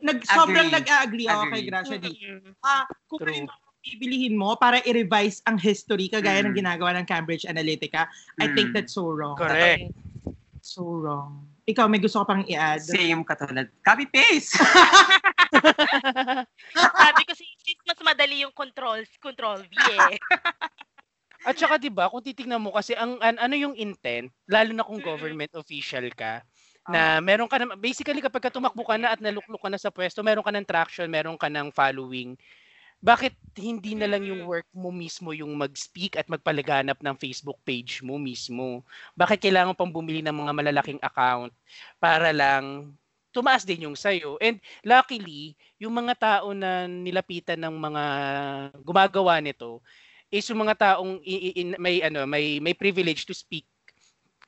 [SPEAKER 1] Nag, sobrang
[SPEAKER 2] Agree.
[SPEAKER 1] nag-agree ako kay
[SPEAKER 2] Agree.
[SPEAKER 1] Gracia dito.
[SPEAKER 3] Mm-mm.
[SPEAKER 1] Ah, kung
[SPEAKER 4] True.
[SPEAKER 1] halimbawa bibilihin mo para i-revise ang history kagaya ng
[SPEAKER 2] Mm.
[SPEAKER 1] ginagawa ng Cambridge Analytica. I think
[SPEAKER 2] Mm.
[SPEAKER 1] that's so wrong.
[SPEAKER 4] Correct.
[SPEAKER 1] So wrong. Ikaw, may gusto ka pang i-add?
[SPEAKER 2] Same katulad. Copy-paste! [laughs]
[SPEAKER 3] Sabi ko si sis, mas madali yung control, control V eh.
[SPEAKER 4] At saka 'di ba, kung titingnan mo kasi ang an- ano yung intent, lalo na kung
[SPEAKER 3] Mm.
[SPEAKER 4] government official ka, na meron ka na basically kapag ka tumakbo ka na at naluklok ka na sa pwesto, meron ka ng traction, meron ka ng following. Bakit hindi na lang yung work mo mismo yung mag-speak at magpalaganap ng Facebook page mo mismo? Bakit kailangan pang bumili ng mga malalaking account para lang tumaas din yung sayo? And luckily, yung mga tao na nilapitan ng mga gumagawa nito, is yung mga taong i- i- may ano may may privilege to speak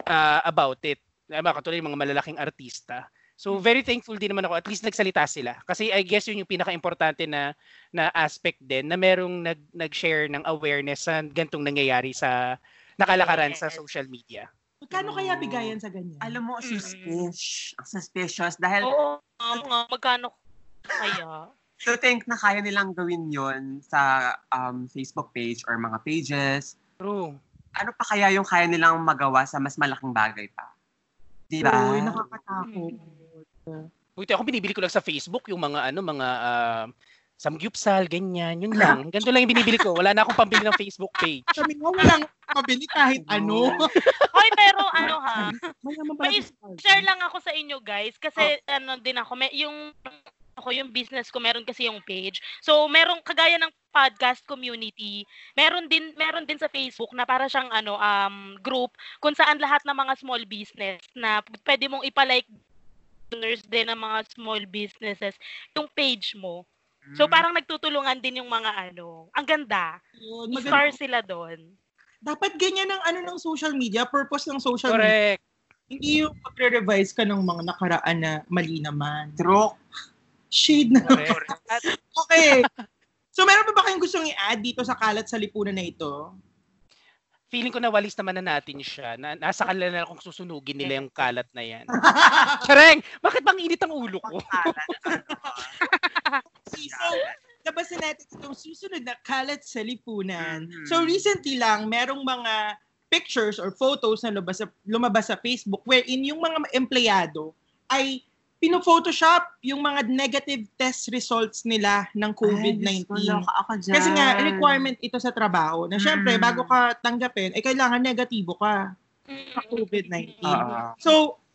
[SPEAKER 4] uh, about it. Diba? Katulad yung mga malalaking artista. So very thankful din naman ako at least nagsalita sila kasi I guess yun yung pinaka-importante na na aspect din na merong nag nag-share ng awareness sa gantong nangyayari sa nakalakaran sa
[SPEAKER 3] Yes.
[SPEAKER 4] social media.
[SPEAKER 1] Magkano kaya bigayan sa ganyan?
[SPEAKER 2] Alam mo,
[SPEAKER 3] Mm.
[SPEAKER 2] suspicious. Ang suspicious. Dahil
[SPEAKER 3] Oo, nga, magkano kaya?
[SPEAKER 2] to think na kaya nilang gawin yon sa um, Facebook page or mga pages,
[SPEAKER 4] True.
[SPEAKER 2] ano pa kaya yung kaya nilang magawa sa mas malaking bagay pa? Di ba?
[SPEAKER 1] Uy, nakakatakot.
[SPEAKER 4] Buti ako binibili ko lang sa Facebook yung mga ano mga uh, samgyupsal, ganyan, yun lang. [laughs] Ganito lang yung binibili ko. Wala na akong pambili ng Facebook page.
[SPEAKER 1] Kami nga walang mabili kahit ano. [laughs]
[SPEAKER 3] Hoy, pero ano ha, May share lang ako sa inyo guys kasi ano din ako, may, yung ako yung business ko meron kasi yung page. So merong kagaya ng podcast community, meron din meron din sa Facebook na para siyang ano um group kung saan lahat ng mga small business na pwede mong ipalike owners din ng mga small businesses yung page mo. So
[SPEAKER 2] Mm.
[SPEAKER 3] parang nagtutulungan din yung mga ano. Ang ganda.
[SPEAKER 1] Yun,
[SPEAKER 3] Star
[SPEAKER 1] maganda.
[SPEAKER 3] sila doon.
[SPEAKER 1] Dapat ganyan ang ano ng social media, purpose ng social media.
[SPEAKER 4] Correct.
[SPEAKER 1] Hindi yung pagre-revise ka ng mga nakaraan na mali naman.
[SPEAKER 2] True.
[SPEAKER 1] Shade na. Okay. So meron pa ba kayong gustong i-add dito sa kalat sa lipunan na ito?
[SPEAKER 4] feeling ko nawalis naman na natin siya. Na, nasa kanila na kung susunugin nila yung kalat na yan. [laughs] Chareng! Bakit bang init ang ulo ko?
[SPEAKER 1] So, labasin natin itong susunod na kalat sa lipunan.
[SPEAKER 2] Mhm.
[SPEAKER 1] So recently lang, merong mga pictures or photos na lumabas sa, lumabas sa Facebook wherein yung mga empleyado ay pino-photoshop yung mga negative test results nila ng COVID-19.
[SPEAKER 2] Ay, ko, ako dyan.
[SPEAKER 1] Kasi nga, requirement ito sa trabaho na syempre,
[SPEAKER 2] Mm.
[SPEAKER 1] bago ka tanggapin, ay kailangan negatibo ka sa COVID-19.
[SPEAKER 2] Oo.
[SPEAKER 1] So,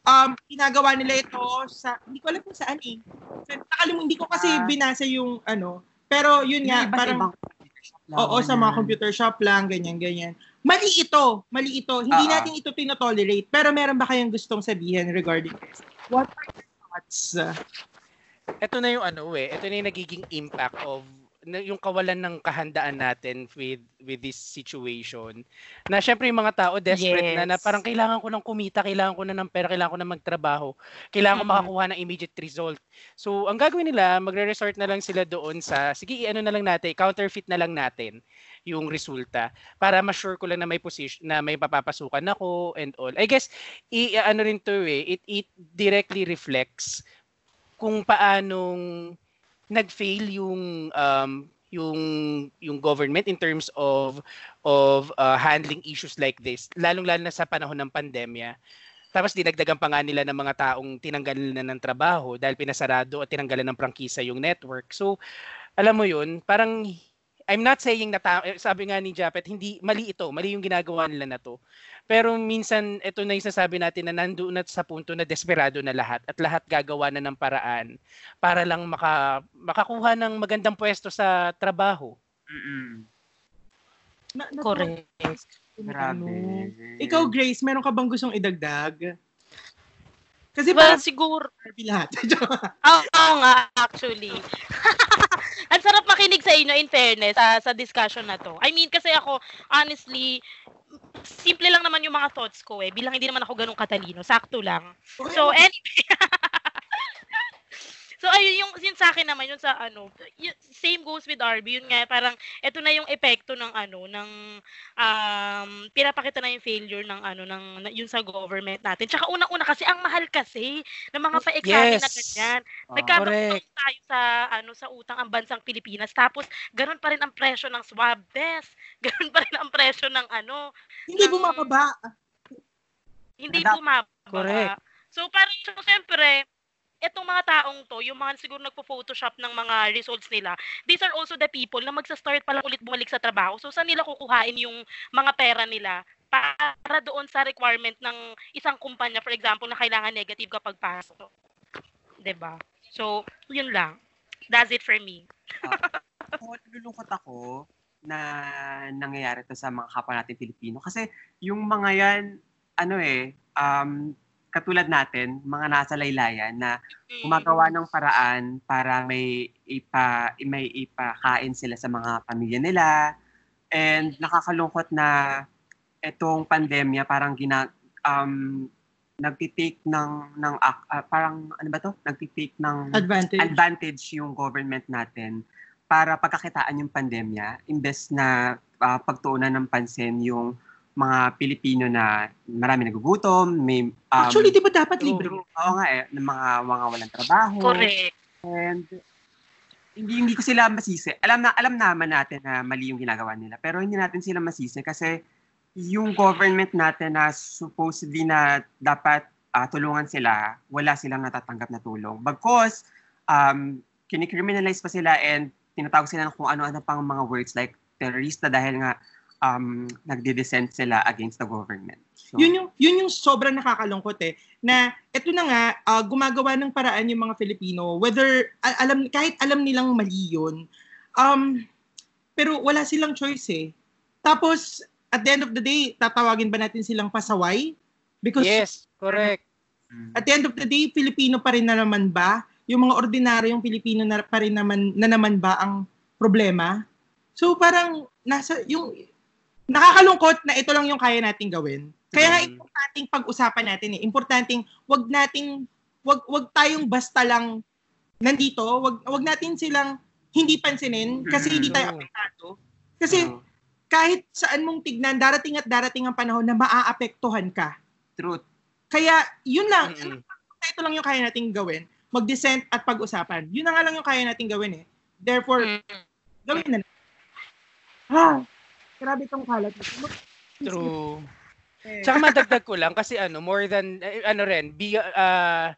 [SPEAKER 1] um, ginagawa nila ito sa, hindi ko alam kung saan eh. Sa, nakalimutan, hindi ko kasi
[SPEAKER 2] Ah.
[SPEAKER 1] binasa yung ano, pero yun nga,
[SPEAKER 2] Iba't
[SPEAKER 1] parang,
[SPEAKER 2] ibang computer shop lang,
[SPEAKER 1] oo, sa mga
[SPEAKER 2] ganyan.
[SPEAKER 1] computer shop lang, ganyan, ganyan. Mali ito, mali ito. Hindi
[SPEAKER 2] Oo.
[SPEAKER 1] natin ito tinotolerate. Pero meron ba kayong gustong sabihin regarding this? What are thoughts?
[SPEAKER 4] ito na yung ano eh, ito na yung nagiging impact of yung kawalan ng kahandaan natin with with this situation. Na syempre yung mga tao desperate na, na
[SPEAKER 3] Yes.
[SPEAKER 4] parang kailangan ko ng kumita, kailangan ko na ng pera, kailangan ko na magtrabaho, kailangan ko
[SPEAKER 3] Mm.
[SPEAKER 4] makakuha ng immediate result. So, ang gagawin nila, magre-resort na lang sila doon sa, sige, ano na lang natin, counterfeit na lang natin yung resulta para ma-sure ko lang na may position na may papapasukan ako and all. I guess i ano rin to eh, it it directly reflects kung paanong nag-fail yung um yung yung government in terms of of uh, handling issues like this lalong lalo na sa panahon ng pandemya. Tapos dinagdagan pa nga nila ng mga taong tinanggalan na ng trabaho dahil pinasarado at tinanggalan ng prangkisa yung network. So alam mo yun parang I'm not saying na ta- eh, sabi nga ni Japet hindi mali ito mali yung ginagawa nila na to pero minsan ito na yung sasabi natin na nandoon na sa punto na desperado na lahat at lahat gagawa na ng paraan para lang maka, makakuha ng magandang pwesto sa trabaho.
[SPEAKER 2] Mm-mm.
[SPEAKER 1] Na, na-
[SPEAKER 3] Correct.
[SPEAKER 2] Grabe.
[SPEAKER 1] Ano? Ikaw, Grace, meron ka bang gustong idagdag? Kasi
[SPEAKER 3] Well,
[SPEAKER 1] parang
[SPEAKER 3] siguro,
[SPEAKER 1] lahat. [laughs]
[SPEAKER 3] Oo oo nga, actually. [laughs] Makinig sa inyo, in fairness, sa, sa discussion na to. I mean, kasi ako, honestly, simple lang naman yung mga thoughts ko eh. Bilang hindi naman ako ganun katalino. Sakto lang. So, anyway. [laughs] so, ayun, yung, yung sa akin naman, yung sa ano, y- same goes with RB. Yun nga, parang ito na yung epekto ng ano, ng um, pinapakita na yung failure ng ano, ng na- yun sa government natin. Tsaka unang-una kasi, ang mahal kasi ng mga pa-examine na
[SPEAKER 4] Yes.
[SPEAKER 3] ganyan.
[SPEAKER 2] Ah.
[SPEAKER 3] Nagkakaroon
[SPEAKER 4] Correct.
[SPEAKER 3] tayo sa ano sa utang ang bansang Pilipinas. Tapos ganun pa rin ang presyo ng swab test. [laughs] Ganun pa rin ang presyo ng ano,
[SPEAKER 1] Hindi
[SPEAKER 3] ng-
[SPEAKER 1] bumababa.
[SPEAKER 3] hindi bumababa.
[SPEAKER 4] Correct.
[SPEAKER 3] So parang so, siyempre, etong mga taong to, yung mga siguro nagpo-photoshop ng mga results nila, these are also the people na magsa-start pa lang ulit bumalik sa trabaho. So saan nila kukuhain yung mga pera nila para doon sa requirement ng isang kumpanya, for example, na kailangan negative kapag pasok. ba? So, yun lang. That's it for me.
[SPEAKER 2] ako, [laughs] nalulungkot ako na nangyayari to sa mga kapwa natin Pilipino. Kasi yung mga yan, ano eh, um, katulad natin, mga nasa laylayan na gumagawa ng paraan para may ipa may ipakain sila sa mga pamilya nila. And nakakalungkot na itong pandemya parang gina um nagtitake ng ng ah, parang ano ba to? Nagtitake ng
[SPEAKER 1] Advantage.
[SPEAKER 2] advantage yung government natin para pagkakitaan yung pandemya imbes na ah, pagtuunan ng pansin yung mga Pilipino na marami nagugutom, may um,
[SPEAKER 1] Actually, di ba dapat libre?
[SPEAKER 2] oo nga eh, ng mga mga walang trabaho.
[SPEAKER 3] Correct.
[SPEAKER 2] And hindi hindi ko sila masisi. Alam na alam naman natin na mali yung ginagawa nila, pero hindi natin sila masisi kasi yung government natin na supposedly na dapat ah, tulungan sila, wala silang natatanggap na tulong. Bagkos um kini-criminalize pa sila and tinatawag sila ng kung ano-ano pang mga words like terrorista dahil nga um nagde-dissent sila against the government. So,
[SPEAKER 1] Yun yung yun yung sobrang nakakalungkot eh na eto na nga ah, gumagawa ng paraan yung mga Filipino whether alam kahit alam nilang mali yun um pero wala silang choice eh. Tapos at the end of the day tatawagin ba natin silang pasaway? Because
[SPEAKER 4] Yes, correct.
[SPEAKER 2] mm,
[SPEAKER 1] at the end of the day Filipino pa rin na naman ba? Yung mga ordinaryong Pilipino na pa rin naman na naman ba ang problema? So parang nasa yung nakakalungkot na ito lang yung kaya nating gawin. Kaya nga
[SPEAKER 4] Mm.
[SPEAKER 1] importanteng pag-usapan natin eh. Importanteng wag nating wag wag tayong basta lang nandito, wag wag natin silang hindi pansinin kasi
[SPEAKER 2] Mm.
[SPEAKER 1] hindi tayo
[SPEAKER 4] Oo.
[SPEAKER 1] apektado. Kasi kahit saan mong tignan, darating at darating ang panahon na maaapektuhan ka.
[SPEAKER 2] truth.
[SPEAKER 1] Kaya yun lang,
[SPEAKER 4] Mm-mm.
[SPEAKER 1] ito lang yung kaya nating gawin. Mag-dissent at pag-usapan. Yun na nga lang yung kaya nating gawin eh. Therefore,
[SPEAKER 3] Mm.
[SPEAKER 1] gawin na. Ah, grabe tong kalat.
[SPEAKER 4] True.
[SPEAKER 1] Eh,
[SPEAKER 4] Tsaka madagdag ko lang kasi ano, more than, eh, ano rin, bi, ah,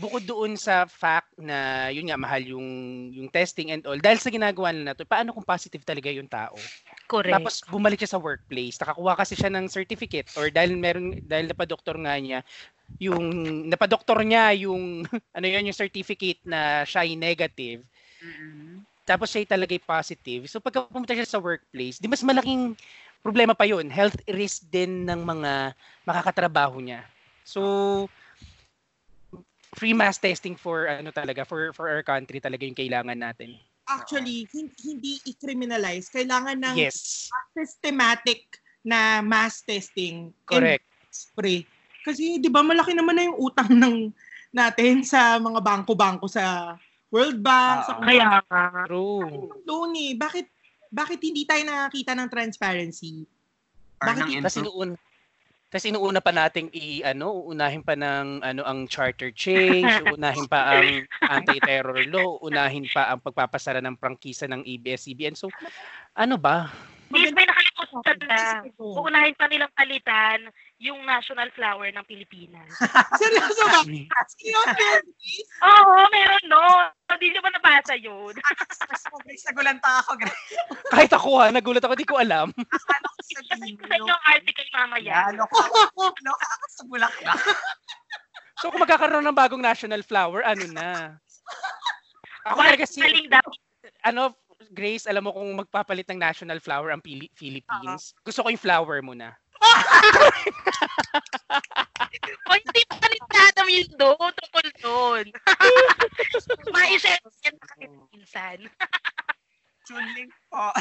[SPEAKER 4] bukod doon sa fact na yun nga mahal yung yung testing and all dahil sa ginagawa nila na to paano kung positive talaga yung tao
[SPEAKER 3] Correct.
[SPEAKER 4] tapos bumalik siya sa workplace nakakuha kasi siya ng certificate or dahil meron dahil napadoktor nga niya yung napadoktor niya yung [laughs] ano yun yung certificate na siya ay negative
[SPEAKER 2] Mm-mm.
[SPEAKER 4] Tapos siya talaga positive. So pagka pumunta siya sa workplace, di mas malaking problema pa yun. Health risk din ng mga makakatrabaho niya. So free mass testing for ano talaga for for our country talaga yung kailangan natin.
[SPEAKER 1] actually, hin- hindi i-criminalize. Kailangan ng
[SPEAKER 4] Yes,
[SPEAKER 1] systematic na mass testing.
[SPEAKER 4] correct.
[SPEAKER 1] spray. Kasi 'di ba malaki naman na yung utang ng natin sa mga bangko-bangko sa World Bank, sa
[SPEAKER 2] Oo.
[SPEAKER 3] Kaya.
[SPEAKER 4] True.
[SPEAKER 1] loan eh. Bakit bakit hindi tayo nakakita ng transparency?
[SPEAKER 2] Or
[SPEAKER 1] Bakit
[SPEAKER 2] ng improve.
[SPEAKER 4] inuun tapos inuuna pa nating i ano, uunahin pa ng ano ang charter change, [laughs] uunahin pa ang anti-terror law, unahin pa ang pagpapasara ng prangkisa ng ABS-CBN. So ano ba?
[SPEAKER 3] Please, may nakalimutan na. Uunahin pa nilang palitan yung national flower ng Pilipinas. [laughs]
[SPEAKER 1] Seryoso ba? Seryoso yan?
[SPEAKER 3] Oo, meron no. Hindi nyo ba nabasa yun? [laughs]
[SPEAKER 2] Grace, nagulanta ako.
[SPEAKER 4] Kahit ako ha, nagulat ako, di ko alam.
[SPEAKER 2] Akala ko
[SPEAKER 3] sa inyo ang article mamaya.
[SPEAKER 2] Lalo ko. Lalo [laughs] ako sa bulaklak.
[SPEAKER 4] So kung magkakaroon ng bagong national flower, ano na? Ako talaga si, ano, Grace, alam mo kung magpapalit ng national flower ang Pili- Philippines? Gusto ko yung flower mo na.
[SPEAKER 3] O hindi pa rin natin yun doon. Tungkol doon. [laughs] Ma-share yan sa akin minsan.
[SPEAKER 2] Chunling po. [laughs]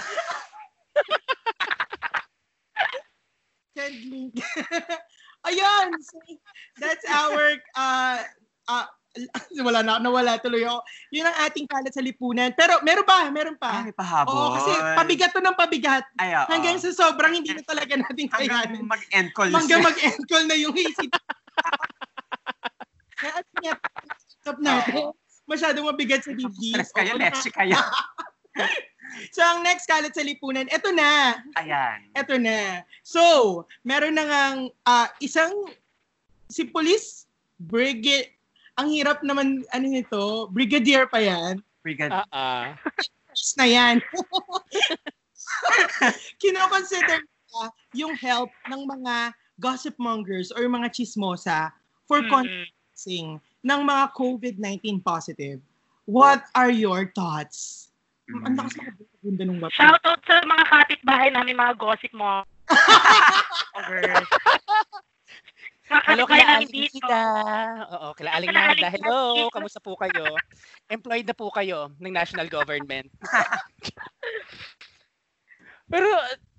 [SPEAKER 1] Send link. [laughs] Ayun. So, that's our uh, uh, wala na, nawala tuloy ako. Yun ang ating kalat sa lipunan. Pero meron pa, meron
[SPEAKER 2] Ay,
[SPEAKER 1] pa.
[SPEAKER 2] may pahabol.
[SPEAKER 1] Oo, kasi pabigat to ng pabigat.
[SPEAKER 2] Ay, oo.
[SPEAKER 1] Hanggang sa sobrang hindi na talaga natin
[SPEAKER 2] Hanggang
[SPEAKER 1] kayanin.
[SPEAKER 2] mag-end call.
[SPEAKER 1] Hanggang mag-end call na yung AC. Kaya at nga, stop natin. Masyadong mabigat sa dibdib.
[SPEAKER 2] Stress kayo, let's kayo. [laughs]
[SPEAKER 1] So, ang next kalat sa lipunan, eto na.
[SPEAKER 2] Ayan.
[SPEAKER 1] Eto na. So, meron na ngang ah, isang si police brigade ang hirap naman ano nito, brigadier pa yan.
[SPEAKER 2] Brigad.
[SPEAKER 4] Ah, ah.
[SPEAKER 1] Yes na yan. [laughs] Kino-consider nila yung help ng mga gossip mongers or mga chismosa for
[SPEAKER 3] Mm-mm.
[SPEAKER 1] contacting ng mga COVID-19 positive. What are your thoughts?
[SPEAKER 2] Mm.
[SPEAKER 1] Ang lakas ng bunda ng bata.
[SPEAKER 3] Shoutout sa mga kapitbahay namin, mga gossip mo. [laughs] Overs.
[SPEAKER 4] Hello,
[SPEAKER 3] namin
[SPEAKER 4] Aling
[SPEAKER 3] dito.
[SPEAKER 4] Nida. Oo, kila Aling Nida. Hello, kamusta po kayo? Employed na po kayo ng national government. [laughs] Pero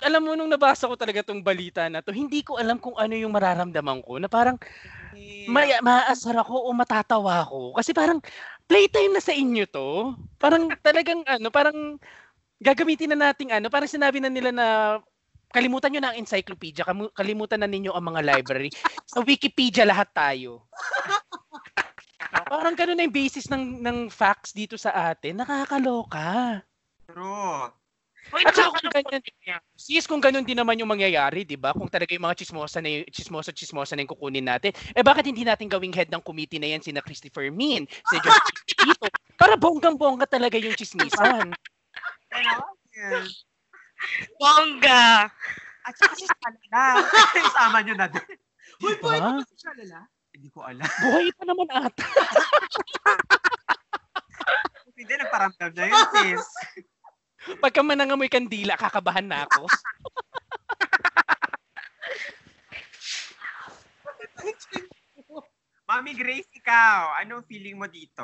[SPEAKER 4] alam mo, nung nabasa ko talaga tong balita na to, hindi ko alam kung ano yung mararamdaman ko. Na parang may, maasar ako o matatawa ako. Kasi parang playtime na sa inyo to. Parang talagang ano, parang gagamitin na nating ano, parang sinabi na nila na kalimutan nyo na ang encyclopedia, kalimutan na ninyo ang mga library. Sa Wikipedia lahat tayo. parang ganun na yung basis ng, ng facts dito sa atin. Nakakaloka.
[SPEAKER 2] True.
[SPEAKER 3] Uy,
[SPEAKER 4] At saka kung ganyan, sis, kung ganun din naman yung mangyayari, di ba? Kung talaga yung mga chismosa na yung, chismosa, chismosa na yung kukunin natin, eh bakit hindi natin gawing head ng committee na yan sina Christopher Min, si George dito, para bonggang-bongga talaga yung chismisan.
[SPEAKER 2] Yes.
[SPEAKER 3] Bongga!
[SPEAKER 2] At saka si Shalala. [laughs] Isama nyo na din.
[SPEAKER 1] Uy,
[SPEAKER 4] Diba?
[SPEAKER 1] boy, ba si Shalala?
[SPEAKER 2] Hindi ko alam.
[SPEAKER 4] Buhay pa naman ata. [laughs]
[SPEAKER 2] Hindi, nagparamdam na yun, sis.
[SPEAKER 4] Pagka manangamoy kandila, kakabahan na ako. [laughs]
[SPEAKER 2] Mami Grace, ikaw, anong feeling mo dito?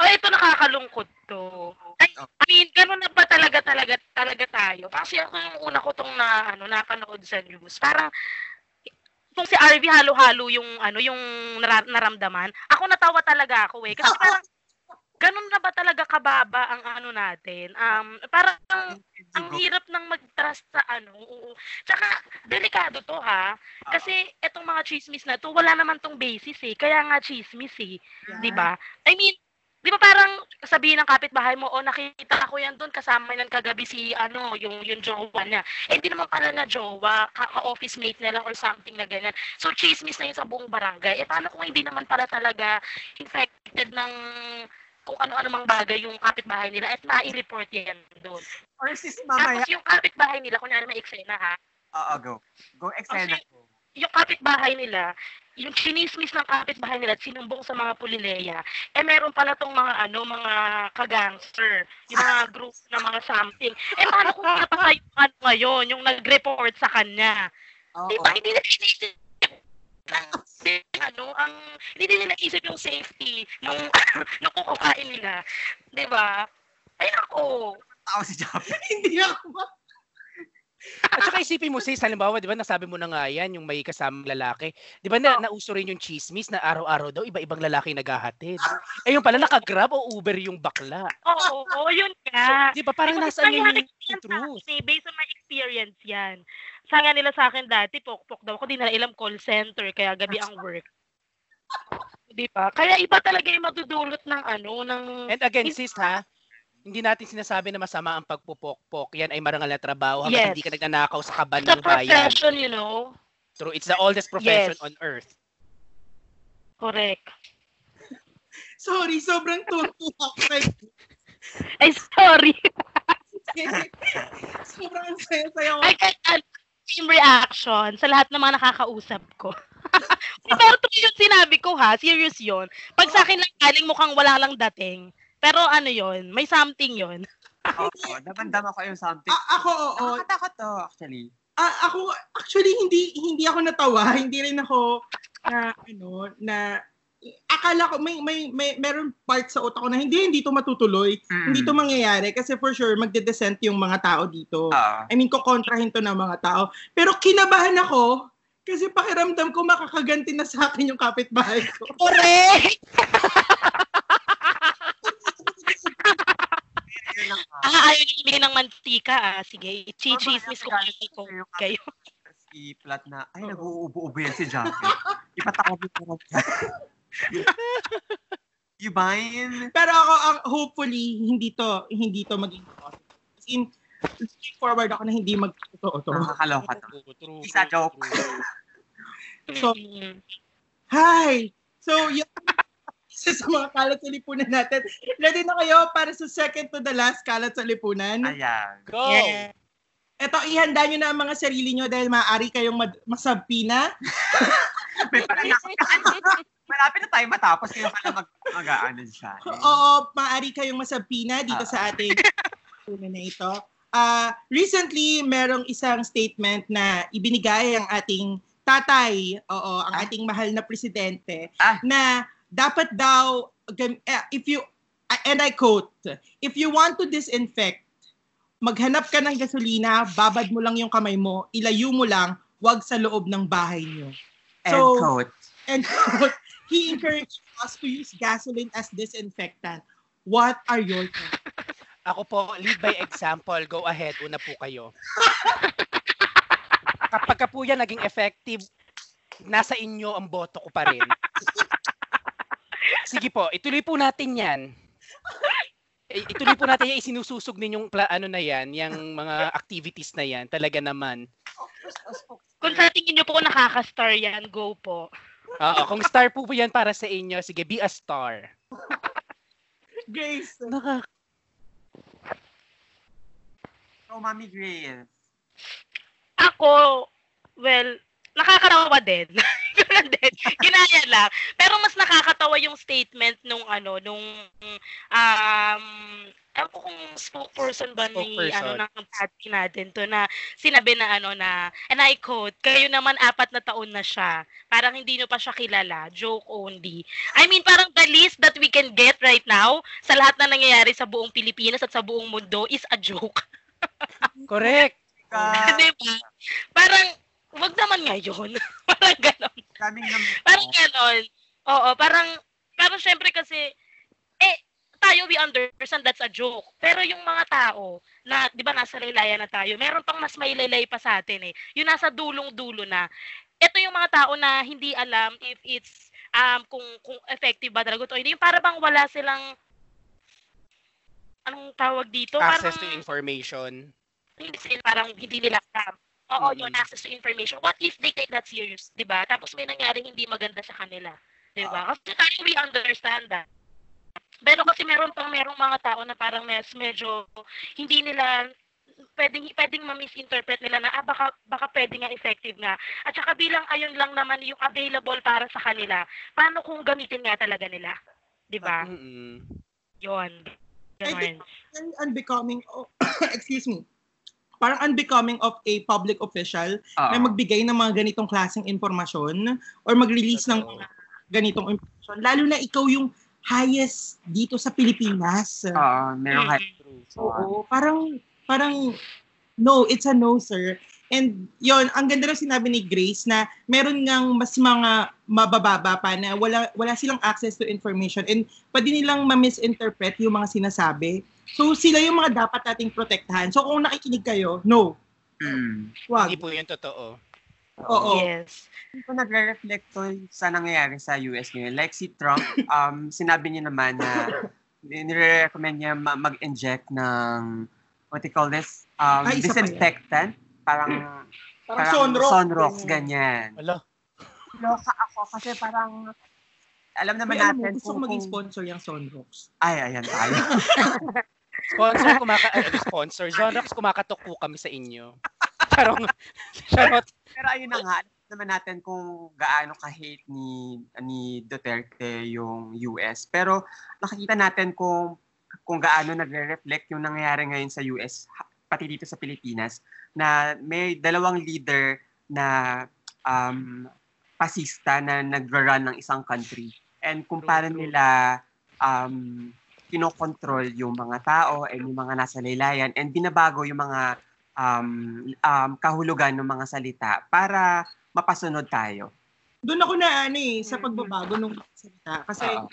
[SPEAKER 3] Oh, ito nakakalungkot to. Ay, I mean, ganun na ba talaga talaga talaga tayo? Kasi ako yung una ko tong na ano napanood sa news. Parang kung si RV halo-halo yung ano yung nara- naramdaman. Ako natawa talaga ako eh. Kasi [laughs] parang ganun na ba talaga kababa ang ano natin? Um, parang ang hirap ng mag-trust sa ano. Oo. Tsaka, delikado to ha. Kasi etong mga chismis na to, wala naman tong basis eh. Kaya nga chismis eh. Di ba? I mean, di ba parang sabihin ng kapitbahay mo, oh nakita ko yan doon, kasama yan kagabi si ano, yung, yung jowa niya. Eh, hindi naman pala na jowa, ka- ka-office mate na lang or something na ganyan. So, chismis na yun sa buong barangay. Eh, paano kung hindi naman pala talaga infected ng kung ano-ano mang bagay yung kapitbahay nila at nai-report yan doon.
[SPEAKER 2] Or sis, mamaya.
[SPEAKER 3] Tapos yung kapitbahay nila, kunyari may eksena ha,
[SPEAKER 2] Oo, go. Go, eksena ko.
[SPEAKER 3] Yung kapitbahay nila, yung chinismis ng kapitbahay nila at sinumbong sa mga pulileya, eh meron pala tong mga ano, mga kagangster, yung mga [laughs] group na mga something. Eh paano kung napatay yung ano ngayon, yung nag-report sa kanya?
[SPEAKER 2] Oo.
[SPEAKER 3] Di ba, hindi nila inisip ano, ang hindi nila naisip yung safety nung [coughs] nung kukuhain nila. Di ba? Ay ako.
[SPEAKER 2] Tao si Javi. [laughs]
[SPEAKER 1] Hindi ako.
[SPEAKER 4] At saka isipin mo, sis, halimbawa, di ba, nasabi mo na nga yan, yung may kasamang lalaki. Di ba, na, nauso rin yung chismis na araw-araw daw, iba-ibang lalaki naghahatid. Eh, yung pala, nakagrab o Uber yung bakla.
[SPEAKER 3] Oo, oo, yun nga.
[SPEAKER 4] Di ba, parang nasaan yun
[SPEAKER 3] kaya
[SPEAKER 4] yung, yung truth?
[SPEAKER 3] eh, based on my experience yan. Sabi nga nila sa akin dati, pok-pok daw ako, di nila ilam call center, kaya gabi ang work. [laughs] Di ba? Kaya iba talaga yung madudulot ng ano, ng...
[SPEAKER 4] And again,
[SPEAKER 3] Is-
[SPEAKER 4] sis, ha? Hindi natin sinasabi na masama ang pagpupok-pok. Yan ay marangal na trabaho hanggang
[SPEAKER 3] Yes.
[SPEAKER 4] hindi ka nagnanakaw sa kaban ng bayan.
[SPEAKER 3] profession, you know?
[SPEAKER 4] True. It's the oldest profession
[SPEAKER 3] Yes.
[SPEAKER 4] on earth.
[SPEAKER 3] Correct. [laughs]
[SPEAKER 1] Sorry, sobrang tunto ako
[SPEAKER 3] Ay, sorry. [laughs]
[SPEAKER 1] Sobrang ang saya-saya ko.
[SPEAKER 3] I can ano, team reaction sa lahat ng mga nakakausap ko. [laughs] Pero true yung sinabi ko ha, serious yon. Pag sa akin lang galing mukhang wala lang dating. Pero ano yon, may something yon.
[SPEAKER 2] Oo, damandama ko yung something.
[SPEAKER 1] A- ako, oo.
[SPEAKER 2] Nakakatakot to, actually.
[SPEAKER 1] Ah, ako, actually, hindi hindi ako natawa. [laughs] Hindi rin ako na, ano, na, akala ko, may, may, may, meron part sa utak ko na hindi, hindi to matutuloy. Hindi to mangyayari kasi for sure, magde-descent yung mga tao dito.
[SPEAKER 2] Oo.
[SPEAKER 1] I mean, kukontrahin to ng mga tao. Pero kinabahan ako kasi pakiramdam ko makakaganti na sa akin yung kapitbahay ko.
[SPEAKER 3] Correct! [laughs] siya ah. Sige, i-chismis ko kayo Code kayo.
[SPEAKER 2] Si Plat na, ay, nag-uubo-ubo yan si Jackie. Ipatakot mo ko Yubain.
[SPEAKER 1] Pero ako, ang hopefully, hindi to, hindi to maging. As in, forward ako na hindi magtotoo to.
[SPEAKER 2] Nakakaloka to.
[SPEAKER 4] True, true,
[SPEAKER 2] Isa joke.
[SPEAKER 1] So,
[SPEAKER 3] Mm.
[SPEAKER 1] Hi! So, yun, isa [laughs] sa mga kalat sa lipunan natin. Ready na kayo para sa second to the last kalat sa lipunan?
[SPEAKER 2] Ayan.
[SPEAKER 4] Go!
[SPEAKER 3] Yeah.
[SPEAKER 1] Eto, ihanda nyo na ang mga sarili nyo dahil maaari kayong mad- masabpi na. [laughs]
[SPEAKER 2] May parang [laughs] Malapit na tayo matapos. Kaya ka na mag, mag-ano siya. eh.
[SPEAKER 1] Oo, maaari kayong masabpi na dito sa ating lipunan na ito. Ah, recently, merong isang statement na ibinigay ang ating tatay, oo, ang
[SPEAKER 2] Ah.
[SPEAKER 1] ating mahal na presidente,
[SPEAKER 2] Ah.
[SPEAKER 1] na dapat daw, eh, if you, and I quote, if you want to disinfect, maghanap ka ng gasolina, babad mo lang yung kamay mo, ilayo mo lang, wag sa loob ng bahay nyo.
[SPEAKER 2] End
[SPEAKER 1] So-
[SPEAKER 2] quote.
[SPEAKER 1] And quote, [laughs] he encouraged us to use gasoline as disinfectant. What are your thoughts? [laughs]
[SPEAKER 4] Ako po, lead by example. Go ahead, una po kayo. [laughs] Kapag ka po yan naging effective, nasa inyo ang boto ko pa rin. Sige po, ituloy po natin yan. Ituloy po natin yung isinususog ninyong pla- ano na yan, yung mga activities na yan, talaga naman.
[SPEAKER 3] Kung sa tingin niyo po nakaka-star yan, go po.
[SPEAKER 4] Oo, kung star po po yan para sa inyo, sige, be a star.
[SPEAKER 1] Grace,
[SPEAKER 4] Naka,
[SPEAKER 2] So, Mami Grace.
[SPEAKER 3] Ako, well, nakakatawa din. [laughs] Ganun din. Ginaya lang. Pero mas nakakatawa yung statement nung ano, nung um ewan ko kung spokesperson ba ni
[SPEAKER 4] Spokesperson.
[SPEAKER 3] ano ng party natin to na sinabi na ano na and I quote kayo naman apat na taon na siya parang hindi nyo pa siya kilala joke only I mean parang the least that we can get right now sa lahat na nangyayari sa buong Pilipinas at sa buong mundo is a joke [laughs]
[SPEAKER 4] correct.
[SPEAKER 3] Diba? Parang, wag naman ngayon. [laughs] parang ganon. Parang ganon. Oo, parang, parang syempre kasi, eh, tayo we understand that's a joke. Pero yung mga tao na, di ba, nasa laylayan na tayo, meron pang mas may laylay pa sa atin eh. Yung nasa dulong-dulo na. Ito yung mga tao na hindi alam if it's, um, kung, kung effective ba talaga ito. Hindi yung para bang wala silang, anong tawag dito?
[SPEAKER 4] Access to
[SPEAKER 3] parang,
[SPEAKER 4] information.
[SPEAKER 3] hindi sila parang hindi nila alam. Oo,
[SPEAKER 4] Mm.
[SPEAKER 3] yun, access to information. What if they take that serious, di ba? Tapos may nangyari hindi maganda sa kanila. Di ba? Kasi tayo we understand that. Pero kasi meron pang merong mga tao na parang mes, medyo hindi nila pwedeng pwedeng ma-misinterpret nila na ah, baka baka pwede nga effective nga. At saka bilang ayun lang naman yung available para sa kanila. Paano kung gamitin nga talaga nila? 'Di ba?
[SPEAKER 4] Mm-mm.
[SPEAKER 3] Yun.
[SPEAKER 1] I
[SPEAKER 3] Ganun.
[SPEAKER 1] un- unbecoming, of, [coughs] excuse me, parang unbecoming of a public official na
[SPEAKER 2] Oo.
[SPEAKER 1] magbigay ng mga ganitong klaseng impormasyon or mag-release ng mga ganitong impormasyon. Lalo na ikaw yung highest dito sa Pilipinas.
[SPEAKER 2] Oo, meron ka.
[SPEAKER 3] Mm.
[SPEAKER 4] True.
[SPEAKER 1] Oo, parang, parang, no, it's a no, sir. And yon ang ganda ng sinabi ni Grace na meron ngang mas mga mabababa pa na wala, wala silang access to information and pwede nilang ma-misinterpret yung mga sinasabi. So sila yung mga dapat nating protektahan. So kung nakikinig kayo, no,
[SPEAKER 2] Mm.
[SPEAKER 1] wag.
[SPEAKER 4] Hindi po yun totoo.
[SPEAKER 1] Oo.
[SPEAKER 3] Yes.
[SPEAKER 2] Kung nagre-reflect to sa nangyayari sa US ngayon, like si Trump, [laughs] um, sinabi niya naman na nire-recommend niya ma- mag-inject ng what you call this? Um,
[SPEAKER 1] Ay,
[SPEAKER 2] disinfectant. Parang,
[SPEAKER 1] Parang sonrox.
[SPEAKER 2] sonrox, ganyan.
[SPEAKER 4] Wala.
[SPEAKER 2] Loka ako kasi parang alam naman
[SPEAKER 1] May alam mo,
[SPEAKER 2] natin
[SPEAKER 1] gusto ko
[SPEAKER 2] kung,
[SPEAKER 1] maging
[SPEAKER 2] kung-
[SPEAKER 1] sponsor yung Sonrox.
[SPEAKER 2] Ay, ayan tayo. [laughs]
[SPEAKER 4] Sponsor, kumaka ano, sponsor. Zonrox, kumakatok po kami sa inyo. [laughs] Charong, charot.
[SPEAKER 2] Pero ayun na nga, naman natin kung gaano ka-hate ni, ni Duterte yung US. Pero nakikita natin kung kung gaano nagre-reflect yung nangyayari ngayon sa US, pati dito sa Pilipinas, na may dalawang leader na um, pasista na nagra-run ng isang country. And kung paano nila um, kinokontrol yung mga tao and yung mga nasa laylayan and binabago yung mga um, um, kahulugan ng mga salita para mapasunod tayo.
[SPEAKER 1] Doon ako na ano eh, sa
[SPEAKER 2] Mm.
[SPEAKER 1] pagbabago ng salita. Kasi
[SPEAKER 2] Oo.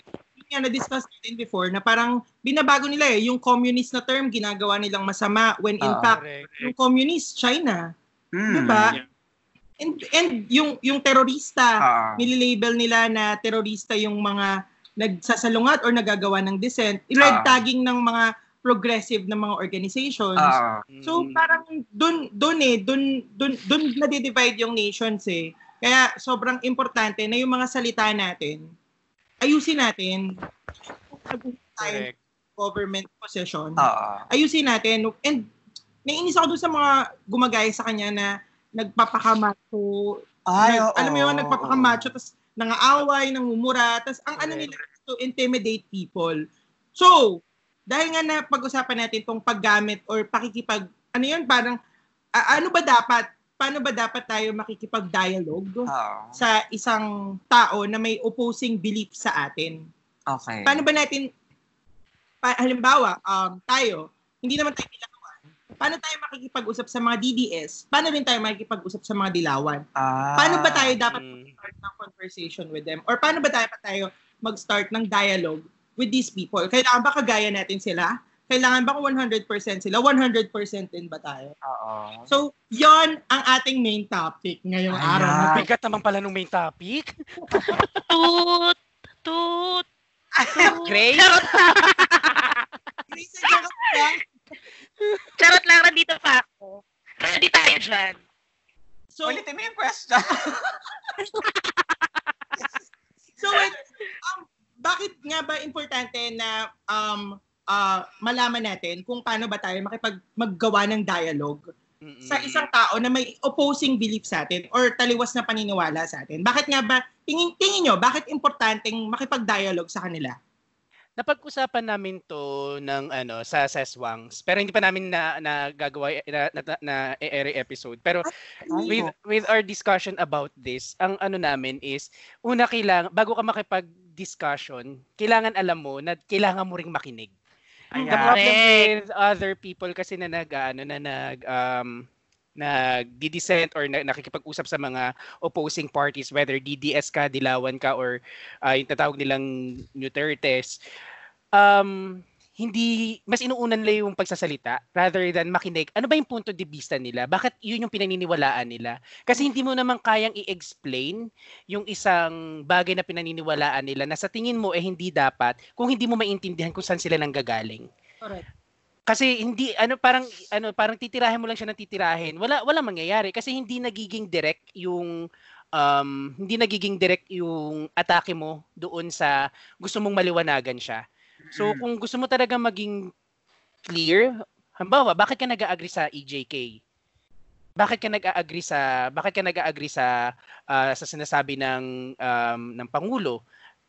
[SPEAKER 1] nga na-discuss natin before na parang binabago nila eh. Yung communist na term, ginagawa nilang masama when in
[SPEAKER 2] Oo.
[SPEAKER 1] fact,
[SPEAKER 4] Correct.
[SPEAKER 1] yung communist, China.
[SPEAKER 2] Hmm.
[SPEAKER 1] Diba?
[SPEAKER 4] Yeah.
[SPEAKER 1] And, and yung, yung terorista,
[SPEAKER 2] Oo.
[SPEAKER 1] nililabel nila na terorista yung mga nagsasalungat or nagagawa ng dissent, red
[SPEAKER 2] Ah.
[SPEAKER 1] tagging ng mga progressive na mga organizations.
[SPEAKER 2] Oo.
[SPEAKER 1] So parang dun dun eh dun dun dun na-divide yung nations eh. Kaya sobrang importante na yung mga salita natin ayusin natin kung tayo ng government possession.
[SPEAKER 2] Oo.
[SPEAKER 1] Ayusin natin and naiinis ako dun sa mga gumagaya sa kanya na nagpapakamacho.
[SPEAKER 2] Ay,
[SPEAKER 1] nag-
[SPEAKER 2] oo.
[SPEAKER 1] alam mo yun, nagpapakamacho tapos nangaaway, nangumura, tapos ang ano nila to intimidate people. So, dahil nga na pag-usapan natin tong paggamit or pakikipag, ano yun, parang, a- ano ba dapat, paano ba dapat tayo makikipag-dialogue
[SPEAKER 2] Oo.
[SPEAKER 1] sa isang tao na may opposing belief sa atin?
[SPEAKER 2] Okay.
[SPEAKER 1] Paano ba natin, pa, halimbawa, um, tayo, hindi naman tayo dilawan. Paano tayo makikipag-usap sa mga DDS? Paano rin tayo makikipag-usap sa mga dilawan?
[SPEAKER 2] Ah.
[SPEAKER 1] Paano ba tayo dapat
[SPEAKER 4] Mm.
[SPEAKER 1] mag-start ng conversation with them? Or paano ba dapat tayo mag-start ng dialogue with these people? Kailangan ba kagaya natin sila? Kailangan ba kung 100% sila? 100% din ba tayo?
[SPEAKER 2] Oo.
[SPEAKER 1] So, yon ang ating main topic ngayong
[SPEAKER 2] Ayan.
[SPEAKER 1] araw.
[SPEAKER 4] Bigat naman pala nung main topic. [laughs]
[SPEAKER 3] Toot! Toot!
[SPEAKER 4] Grace?
[SPEAKER 3] Charot lang!
[SPEAKER 1] Grace, ka ba?
[SPEAKER 3] Charot lang, nandito pa ako. Ready tayo dyan.
[SPEAKER 1] So,
[SPEAKER 2] Ulitin mo yung question. [laughs]
[SPEAKER 1] So, [laughs] wait, um, bakit nga ba importante na um, ah, malaman natin kung paano ba tayo makipag maggawa ng dialogue
[SPEAKER 4] Mm-mm.
[SPEAKER 1] sa isang tao na may opposing belief sa atin or taliwas na paniniwala sa atin? Bakit nga ba, tingin, tingin nyo, bakit importanteng makipag-dialogue sa kanila?
[SPEAKER 4] Napag-usapan namin to ng ano sa Seswangs pero hindi pa namin na nagagawa na, na, na, na e-airy episode pero with with our discussion about this ang ano namin is una kailangan bago ka makipag-discussion kailangan alam mo na kailangan mo ring makinig The
[SPEAKER 2] Ayan.
[SPEAKER 4] problem
[SPEAKER 3] Correct.
[SPEAKER 4] with other people kasi na nag ano na nag um nagdi-dissent or na, nakikipag-usap sa mga opposing parties whether DDS ka, Dilawan ka or uh, yung tatawag nilang Dutertes um hindi mas inuunan nila yung pagsasalita rather than makinig. Ano ba yung punto de vista nila? Bakit yun yung pinaniniwalaan nila? Kasi hindi mo naman kayang i-explain yung isang bagay na pinaniniwalaan nila na sa tingin mo eh hindi dapat kung hindi mo maintindihan kung saan sila nanggagaling.
[SPEAKER 1] Correct.
[SPEAKER 4] Kasi hindi ano parang ano parang titirahin mo lang siya ng titirahin. Wala wala mangyayari kasi hindi nagiging direct yung um hindi nagiging direct yung atake mo doon sa gusto mong maliwanagan siya. So kung gusto mo talaga maging clear, halimbawa, bakit ka nag-agree sa EJK? Bakit ka nag-agree sa bakit ka nag-agree sa ah, sa sinasabi ng um, ng pangulo?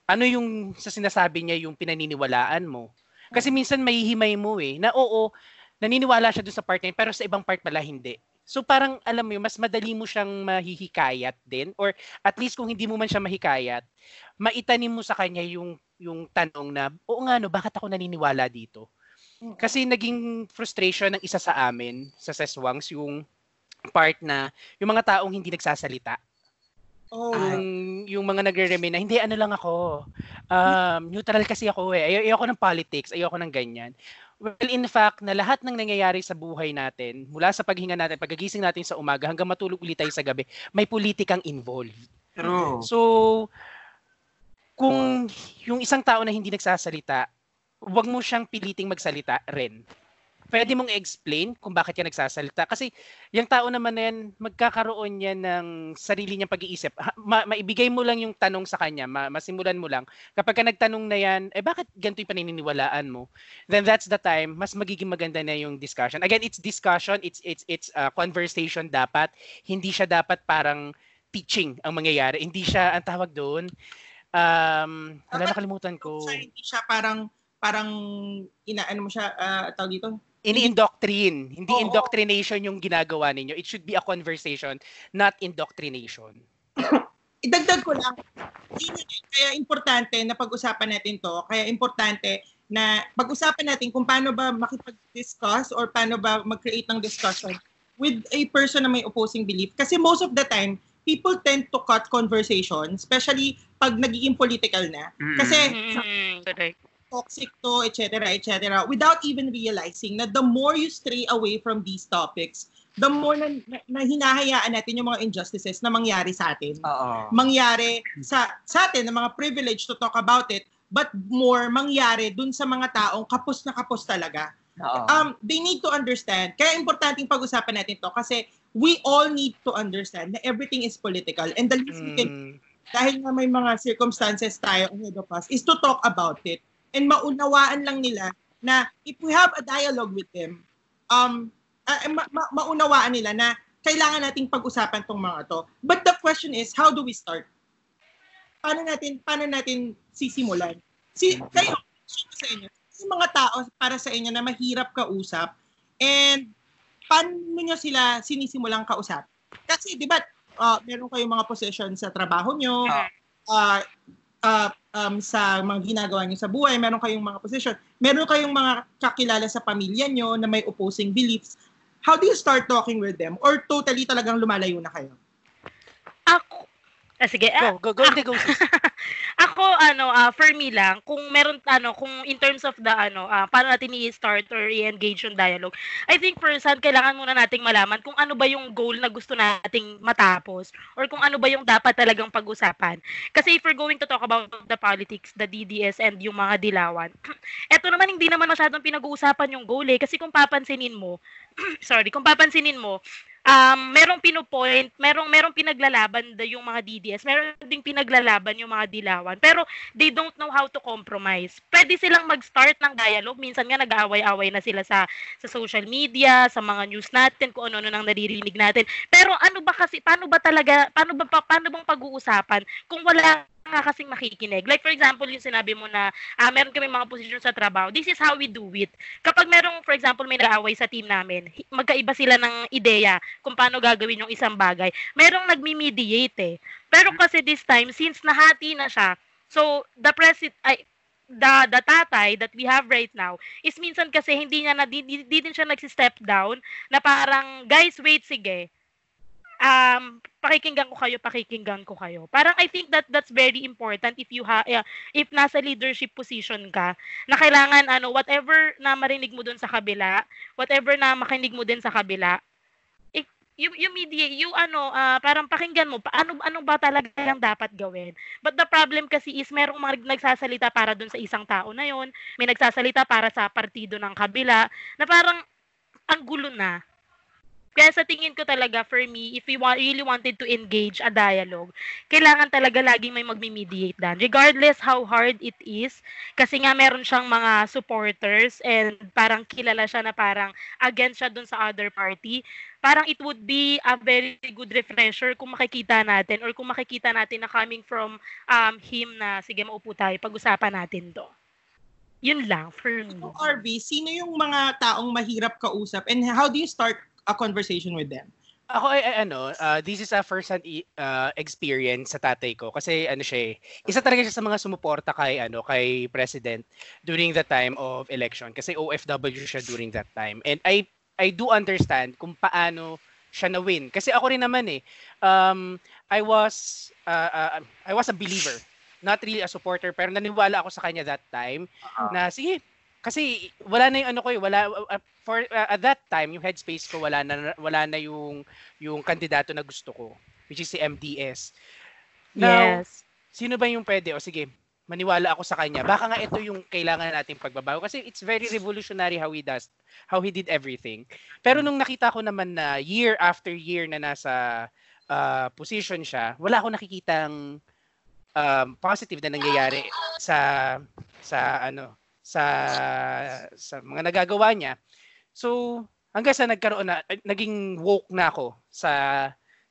[SPEAKER 4] Ano yung sa sinasabi niya yung pinaniniwalaan mo? Kasi minsan mahihimay mo eh na oo, naniniwala siya doon sa part na yun, pero sa ibang part pala hindi. So parang alam mo yun, mas madali mo siyang mahihikayat din or at least kung hindi mo man siya mahikayat, maitanim mo sa kanya yung yung tanong na, oo nga no, bakit ako naniniwala dito? Kasi naging frustration ng isa sa amin sa Seswangs yung part na yung mga taong hindi nagsasalita.
[SPEAKER 1] Oh,
[SPEAKER 4] Yung, yung mga nagre-remain na, hindi, ano lang ako. Um, neutral kasi ako eh. Ay- ayoko ng politics, ayoko ng ganyan. Well, in fact, na lahat ng nangyayari sa buhay natin, mula sa paghinga natin, pagkagising natin sa umaga, hanggang matulog ulit tayo sa gabi, may politikang involved.
[SPEAKER 2] True.
[SPEAKER 4] So, kung yung isang tao na hindi nagsasalita, huwag mo siyang piliting magsalita rin. Pwede mong i-explain kung bakit ka nagsasalita. Kasi yung tao naman na yan, magkakaroon yan ng sarili niyang pag-iisip. Ma- maibigay mo lang yung tanong sa kanya, ma- masimulan mo lang. Kapag ka nagtanong na yan, eh bakit ganito yung paniniwalaan mo? Then that's the time, mas magiging maganda na yung discussion. Again, it's discussion, it's it's it's uh, conversation dapat. Hindi siya dapat parang teaching ang mangyayari. Hindi siya, ang tawag doon, um, wala nakalimutan ko.
[SPEAKER 1] siya, hindi siya parang parang inaano mo siya ah, tawag dito
[SPEAKER 4] Ini-indoctrine. Hindi
[SPEAKER 1] Oo.
[SPEAKER 4] indoctrination yung ginagawa ninyo. It should be a conversation, not indoctrination. [coughs]
[SPEAKER 1] idagdag ko lang, kaya importante na pag-usapan natin to, kaya importante na pag-usapan natin kung paano ba makipag-discuss or paano ba mag-create ng discussion with a person na may opposing belief. Kasi most of the time, people tend to cut conversation, especially pag nagiging political na.
[SPEAKER 2] Mm.
[SPEAKER 1] Kasi
[SPEAKER 3] Mm, correct.
[SPEAKER 1] toxic to, etc., etc., without even realizing na the more you stray away from these topics, the more na, na, na hinahayaan natin yung mga injustices na mangyari sa atin.
[SPEAKER 2] Oo.
[SPEAKER 1] Mangyari sa, sa atin, na mga privilege to talk about it, but more mangyari dun sa mga taong kapos na kapos talaga.
[SPEAKER 2] Oo.
[SPEAKER 1] Um, they need to understand. Kaya importanteng pag-usapan natin to kasi we all need to understand na everything is political. And the least we can
[SPEAKER 4] Mm,
[SPEAKER 1] dahil nga may mga circumstances tayo ahead of us, is to talk about it. And maunawaan lang nila na if we have a dialogue with them, um, ah, ma- ma- maunawaan nila na kailangan nating pag-usapan tong mga to. But the question is, how do we start? Paano natin, paano natin sisimulan? Si, kayo, sa inyo, yung mga tao para sa inyo na mahirap kausap and paano nyo sila sinisimulang kausap? Kasi, di ba, uh, meron kayong mga position sa trabaho nyo,
[SPEAKER 2] Ah.
[SPEAKER 1] uh, uh, um, sa mga ginagawa nyo sa buhay, meron kayong mga position, meron kayong mga kakilala sa pamilya nyo na may opposing beliefs. How do you start talking with them? Or totally talagang lumalayo na kayo?
[SPEAKER 3] Ako, ah, sige, ah,
[SPEAKER 4] go, go, go, hindi, go.
[SPEAKER 3] Ako ano ah, for me lang kung meron ano kung in terms of the ano ah, paano natin i-start or i-engage yung dialogue I think first hand kailangan muna nating malaman kung ano ba yung goal na gusto nating matapos or kung ano ba yung dapat talagang pag-usapan. Kasi if we're going to talk about the politics the DDS and yung mga dilawan [clears throat] eto naman hindi naman masyadong pinag-uusapan yung goal eh. Kasi kung papansinin mo [clears throat] sorry kung papansinin mo um, merong pinupoint, merong merong pinaglalaban da yung mga DDS, meron ding pinaglalaban yung mga dilawan. Pero they don't know how to compromise. Pwede silang mag-start ng dialogue. Minsan nga nag-aaway-away na sila sa sa social media, sa mga news natin, kung ano-ano nang naririnig natin. Pero ano ba kasi paano ba talaga paano ba pa- paano bang pag-uusapan kung wala nga kasing makikinig. Like for example, yung sinabi mo na ah, meron kami mga position sa trabaho. This is how we do it. Kapag merong for example may nag-aaway sa team namin, magkaiba sila ng ideya kung paano gagawin yung isang bagay. Merong nagmi-mediate eh. Pero kasi this time, since nahati na siya, so the president, ay, the, the tatay that we have right now is minsan kasi hindi niya na, di, di, di din siya nagsi-step down na parang, guys, wait, sige. Um, pakikinggan ko kayo, pakikinggan ko kayo. Parang I think that that's very important if you ha, yeah, if nasa leadership position ka, na kailangan ano, whatever na marinig mo dun sa kabila, whatever na makinig mo din sa kabila, ik- yung yung media, yung ano, ah, parang pakinggan mo, pa- ano ano ba talaga yung dapat gawin. But the problem kasi is merong mga nagsasalita para dun sa isang tao na yon, may nagsasalita para sa partido ng kabila, na parang ang gulo na. Kaya sa tingin ko talaga, for me, if we wa- really wanted to engage a dialogue, kailangan talaga laging may magmi-mediate dan. Regardless how hard it is, kasi nga meron siyang mga supporters and parang kilala siya na parang against siya dun sa other party, parang it would be a very good refresher kung makikita natin or kung makikita natin na coming from um, him na, sige, maupo tayo, pag-usapan natin to. Yun lang, for me.
[SPEAKER 1] So, RV, sino yung mga taong mahirap kausap and how do you start a conversation with them?
[SPEAKER 4] Ako ay, ay ano, uh, this is a first-hand i- uh, experience sa tatay ko kasi ano siya, eh, isa talaga siya sa mga sumuporta kay ano kay president during the time of election kasi OFW siya during that time. And I I do understand kung paano siya na win kasi ako rin naman eh. Um I was uh, uh, I was a believer, not really a supporter pero naniwala ako sa kanya that time na sige kasi wala na yung ano ko eh, wala uh, for uh, at that time yung headspace ko wala na wala na yung yung kandidato na gusto ko which is si MDS. Now,
[SPEAKER 3] Yes.
[SPEAKER 4] sino ba yung pwede? O sige, maniwala ako sa kanya. Baka nga ito yung kailangan nating pagbabago kasi it's very revolutionary how he does how he did everything. Pero nung nakita ko naman na year after year na nasa uh, position siya, wala akong nakikitang um, positive na nangyayari sa sa ano sa sa mga nagagawa niya. So, hanggang sa nagkaroon na naging woke na ako sa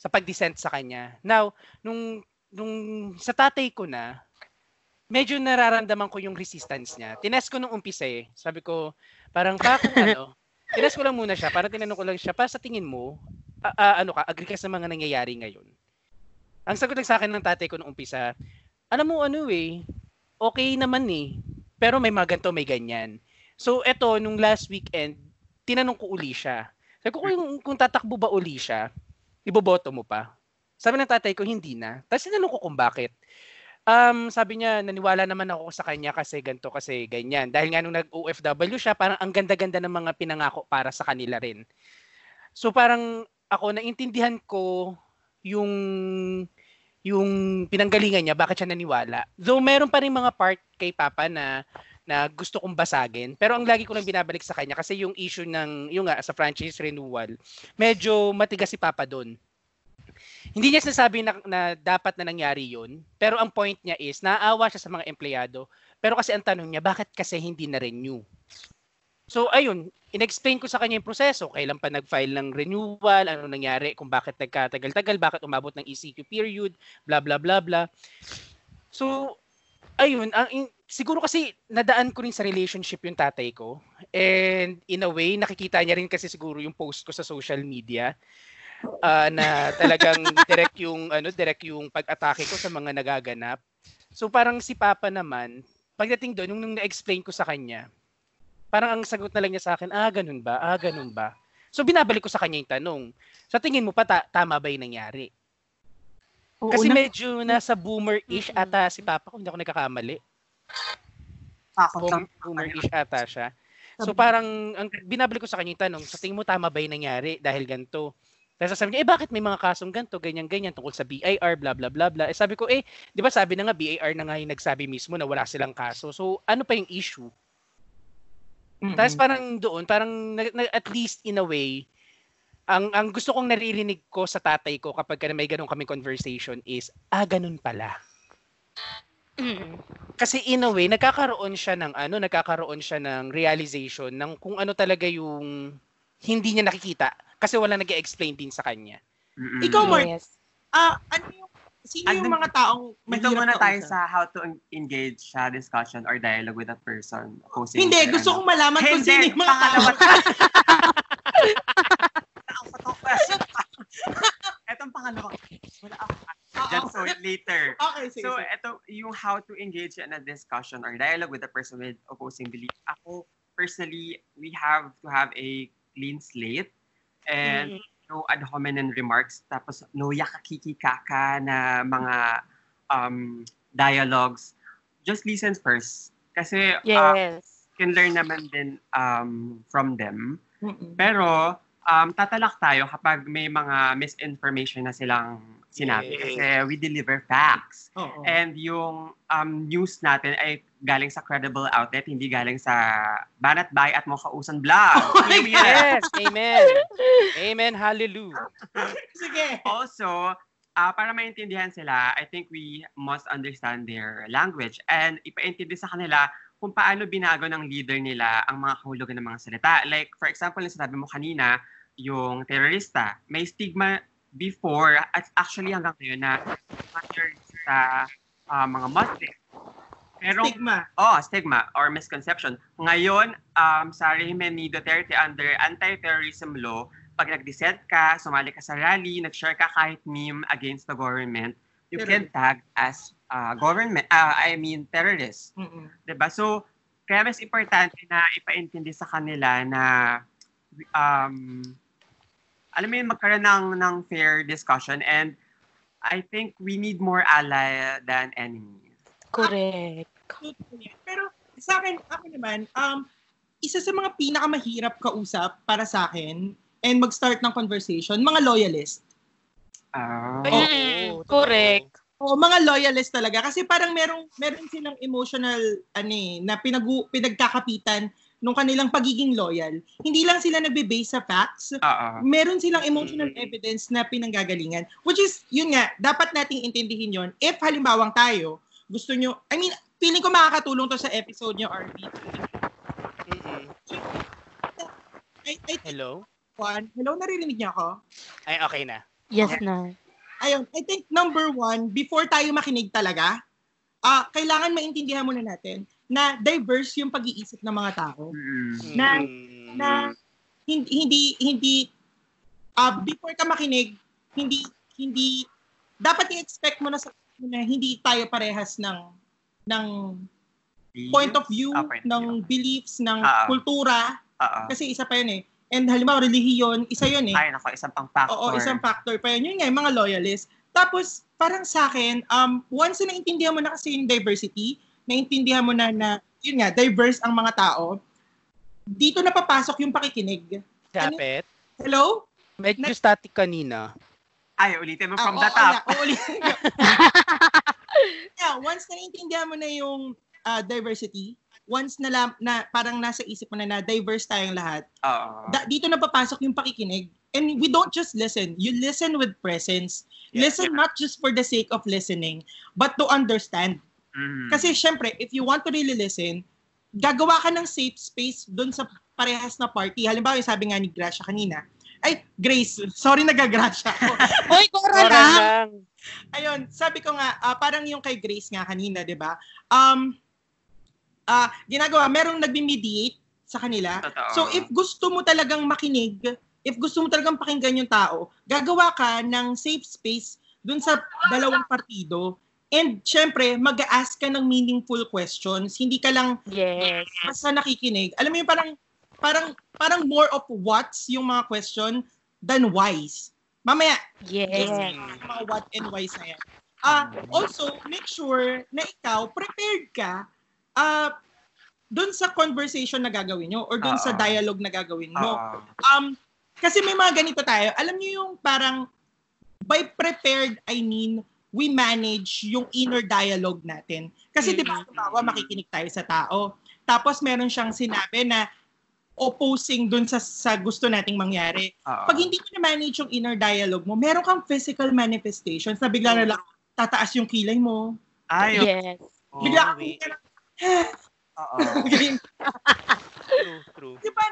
[SPEAKER 4] sa pag-dissent sa kanya. Now, nung nung sa tatay ko na medyo nararamdaman ko yung resistance niya. Tinest ko nung umpisa eh. Sabi ko, parang pa kung [laughs] ano, tinest ko lang muna siya, para tinanong ko lang siya, para sa tingin mo, a- a- ano ka, agree ka sa mga nangyayari ngayon? Ang sagot lang sa akin ng tatay ko nung umpisa, alam mo ano eh, okay naman eh, pero may mga ganito, may ganyan. So eto, nung last weekend, tinanong ko uli siya. Sabi ko, kung, kung tatakbo ba uli siya, iboboto mo pa? Sabi ng tatay ko, hindi na. Tapos tinanong ko kung bakit. Um, sabi niya, naniwala naman ako sa kanya kasi ganto kasi ganyan. Dahil nga nung nag-OFW siya, parang ang ganda-ganda ng mga pinangako para sa kanila rin. So parang ako naintindihan ko yung yung pinanggalingan niya, bakit siya naniwala. Though meron pa rin mga part kay Papa na na gusto kong basagin. Pero ang lagi ko lang binabalik sa kanya kasi yung issue ng yung nga sa franchise renewal, medyo matigas si Papa doon. Hindi niya sinasabi na, na dapat na nangyari yun, pero ang point niya is, naaawa siya sa mga empleyado, pero kasi ang tanong niya, bakit kasi hindi na-renew? So, ayun, inexplain ko sa kanya yung proseso, kailan pa nag-file ng renewal, ano nangyari, kung bakit nagkatagal-tagal, bakit umabot ng ECQ period, bla bla bla bla. So, ayun, ang, in, siguro kasi nadaan ko rin sa relationship yung tatay ko. And in a way, nakikita niya rin kasi siguro yung post ko sa social media uh, na talagang [laughs] direct yung ano direct yung pag-atake ko sa mga nagaganap. So parang si Papa naman, pagdating doon nung, nung na-explain ko sa kanya, parang ang sagot na lang niya sa akin, ah ganun ba? Ah ganun ba? So binabalik ko sa kanya yung tanong. Sa tingin mo pa ta- tama ba 'yung nangyari?
[SPEAKER 1] Oo,
[SPEAKER 4] Kasi
[SPEAKER 1] na-
[SPEAKER 4] medyo nasa boomer-ish ata si Papa kung hindi ako nagkakamali.
[SPEAKER 2] Takot lang.
[SPEAKER 4] Boomer-ish ata siya. So parang ang binabalik ko sa kanya yung tanong, sa tingin mo tama ba 'yung nangyari dahil ganito? Tapos sabi niya, eh bakit may mga kasong ganito, ganyan-ganyan tungkol sa BIR, bla bla bla bla. Eh sabi ko, eh, di ba sabi na nga BIR na nga yung nagsabi mismo na wala silang kaso. So ano pa yung issue?
[SPEAKER 1] Mm-mm.
[SPEAKER 4] Tapos parang doon, parang na- na- at least in a way, ang ang gusto kong naririnig ko sa tatay ko kapag ka may ganun kami conversation is, ah, ganun pala. Kasi in a way, nagkakaroon siya ng ano, nagkakaroon siya ng realization ng kung ano talaga yung hindi niya nakikita kasi wala nag explain din sa kanya.
[SPEAKER 2] Mm-mm.
[SPEAKER 1] Ikaw, Mark,
[SPEAKER 3] Yes.
[SPEAKER 1] ah, ano yung, sino yung mga taong
[SPEAKER 2] Dito
[SPEAKER 1] mahirap
[SPEAKER 2] muna tayo
[SPEAKER 1] kausap?
[SPEAKER 2] sa how to en- engage sa discussion or dialogue with a person. opposing
[SPEAKER 1] Hindi, gusto
[SPEAKER 2] ano.
[SPEAKER 1] kong malaman kung sino yung mga tao. [laughs]
[SPEAKER 2] Question pa. Etong pangalawa. Wala ako. Dyan, so later.
[SPEAKER 1] Okay, sige.
[SPEAKER 2] So,
[SPEAKER 1] sige.
[SPEAKER 2] ito yung how to engage in a discussion or dialogue with a person with opposing belief. Ako, personally, we have to have a clean slate and
[SPEAKER 3] Mm.
[SPEAKER 2] No ad hominem remarks. Tapos, no yakakikikaka na mga um, dialogues. Just listen first. Kasi, uh,
[SPEAKER 3] Yes.
[SPEAKER 2] can learn naman din um, from them.
[SPEAKER 1] Mm-mm.
[SPEAKER 2] Pero, um, tatalak tayo kapag may mga misinformation na silang sinabi.
[SPEAKER 4] Yes.
[SPEAKER 2] Kasi we deliver facts.
[SPEAKER 1] Oo.
[SPEAKER 2] And yung um, news natin ay galing sa credible outlet, hindi galing sa Banat Bay at Mokausan Vlog.
[SPEAKER 1] Oh
[SPEAKER 2] are.
[SPEAKER 4] Yes, amen. Amen, hallelujah.
[SPEAKER 1] Sige.
[SPEAKER 2] Also, ah, para maintindihan sila, I think we must understand their language and ipaintindi sa kanila kung paano binago ng leader nila ang mga kahulugan ng mga salita. Like, for example, yung sinabi mo kanina, yung terorista, may stigma before at actually hanggang ngayon na mga terorista, ah, mga Muslim. Pero,
[SPEAKER 1] Stigma.
[SPEAKER 2] Oh, stigma or misconception. Ngayon, um, sa rehimen ni Duterte under anti-terrorism law, pag nag-dissent ka, sumali ka sa rally, nag-share ka kahit meme against the government, you can tag as uh, government, uh, I mean terrorist.
[SPEAKER 1] Mm-mm.
[SPEAKER 2] 'Di ba? So, kaya mas importante na ipaintindi sa kanila na um, alam mo yun, magkaroon ng, ng fair discussion and I think we need more ally than enemies.
[SPEAKER 3] Correct.
[SPEAKER 1] Pero sa akin, ako naman, um, isa sa mga pinakamahirap kausap para sa akin and mag-start ng conversation, mga loyalist.
[SPEAKER 2] Ah.
[SPEAKER 1] Oo.
[SPEAKER 3] Mm, correct.
[SPEAKER 1] O mga loyalist talaga kasi parang merong meron silang emotional ano eh, na pinagu, pinagkakapitan nung kanilang pagiging loyal. Hindi lang sila nagbe-base sa facts,
[SPEAKER 2] Oo.
[SPEAKER 1] meron silang emotional
[SPEAKER 4] Mm.
[SPEAKER 1] evidence na pinanggagalingan. Which is, yun nga, dapat nating intindihin yon If halimbawang tayo, gusto nyo, I mean, feeling ko makakatulong to sa episode nyo, RP.
[SPEAKER 4] Mm-mm.
[SPEAKER 1] I, I
[SPEAKER 4] Hello?
[SPEAKER 1] one, hello, naririnig niyo ako?
[SPEAKER 4] Ay, okay na.
[SPEAKER 3] Yes na.
[SPEAKER 1] Ayun, I think number one, before tayo makinig talaga, ah kailangan maintindihan muna natin na diverse yung pag-iisip ng mga tao.
[SPEAKER 2] Mm.
[SPEAKER 1] Na-. Na hindi hindi hindi ah before ka makinig, hindi hindi dapat i-expect mo na sa na hindi tayo parehas ng ng point of view,
[SPEAKER 2] Ah, point of
[SPEAKER 1] ng
[SPEAKER 2] view.
[SPEAKER 1] beliefs, ng
[SPEAKER 2] Ah, ah.
[SPEAKER 1] kultura,
[SPEAKER 2] Oo.
[SPEAKER 1] kasi isa pa yun eh. And halimbawa, relihiyon, isa yun eh.
[SPEAKER 2] Ay, nako, isang pang factor.
[SPEAKER 1] Oo, isang factor pa yun. Yun nga, yung mga loyalists. Tapos, parang sa akin, um, once na naintindihan mo na kasi yung diversity, naintindihan mo na na, yun nga, diverse ang mga tao, dito na papasok yung pakikinig.
[SPEAKER 4] Kapit.
[SPEAKER 1] Hello?
[SPEAKER 4] Medyo
[SPEAKER 1] Na-
[SPEAKER 4] static kanina.
[SPEAKER 2] Ay, ulitin mo
[SPEAKER 1] Ah,
[SPEAKER 2] from
[SPEAKER 1] oo,
[SPEAKER 2] the top.
[SPEAKER 1] yeah, oo, ulit. [laughs] yeah, once na naintindihan mo na yung ah, diversity, once na, lam- na parang nasa isip mo na na diverse tayong lahat,
[SPEAKER 2] Oo.
[SPEAKER 1] da- dito na papasok yung pakikinig. And we don't just listen. You listen with presence.
[SPEAKER 2] Yeah,
[SPEAKER 1] listen not just for the sake of listening, but to understand.
[SPEAKER 2] Mhm.
[SPEAKER 1] Kasi syempre, if you want to really listen, gagawa ka ng safe space doon sa parehas na party. Halimbawa, yung sabi nga ni Gracia kanina, ay, Grace, sorry nagagracia ako. [laughs]
[SPEAKER 3] Hoy, Cora
[SPEAKER 4] Oras
[SPEAKER 3] lang!
[SPEAKER 4] lang.
[SPEAKER 1] Ayun, sabi ko nga, ah, parang yung kay Grace nga kanina, di ba? Um, ah ginagawa, merong nagme-mediate sa kanila.
[SPEAKER 2] Totoo.
[SPEAKER 1] So if gusto mo talagang makinig, if gusto mo talagang pakinggan yung tao, gagawa ka ng safe space dun sa dalawang partido. And syempre, mag-ask ka ng meaningful questions. Hindi ka lang
[SPEAKER 3] Yes.
[SPEAKER 1] basta nakikinig. Alam mo yung parang parang parang more of what's yung mga question than whys. Mamaya,
[SPEAKER 3] Yes.
[SPEAKER 1] yung mga what and whys na yan. Ah, also, make sure na ikaw prepared ka ah doon sa conversation na gagawin nyo or doon sa
[SPEAKER 2] Oo.
[SPEAKER 1] dialogue na gagawin mo.
[SPEAKER 2] Oo.
[SPEAKER 1] Um, kasi may mga ganito tayo. Alam niyo yung parang by prepared, I mean, we manage yung inner dialogue natin. Kasi di ba,
[SPEAKER 3] Mhm.
[SPEAKER 1] halimbawa, makikinig tayo sa tao. Tapos meron siyang sinabi na opposing dun sa, sa gusto nating mangyari. Pag hindi mo na-manage yung inner dialogue mo, meron kang physical manifestations na bigla na lang tataas yung kilay mo.
[SPEAKER 2] Ay,
[SPEAKER 3] Yes.
[SPEAKER 1] Bigla ka
[SPEAKER 2] Oo. [laughs]
[SPEAKER 4] True, true.
[SPEAKER 1] Di ba?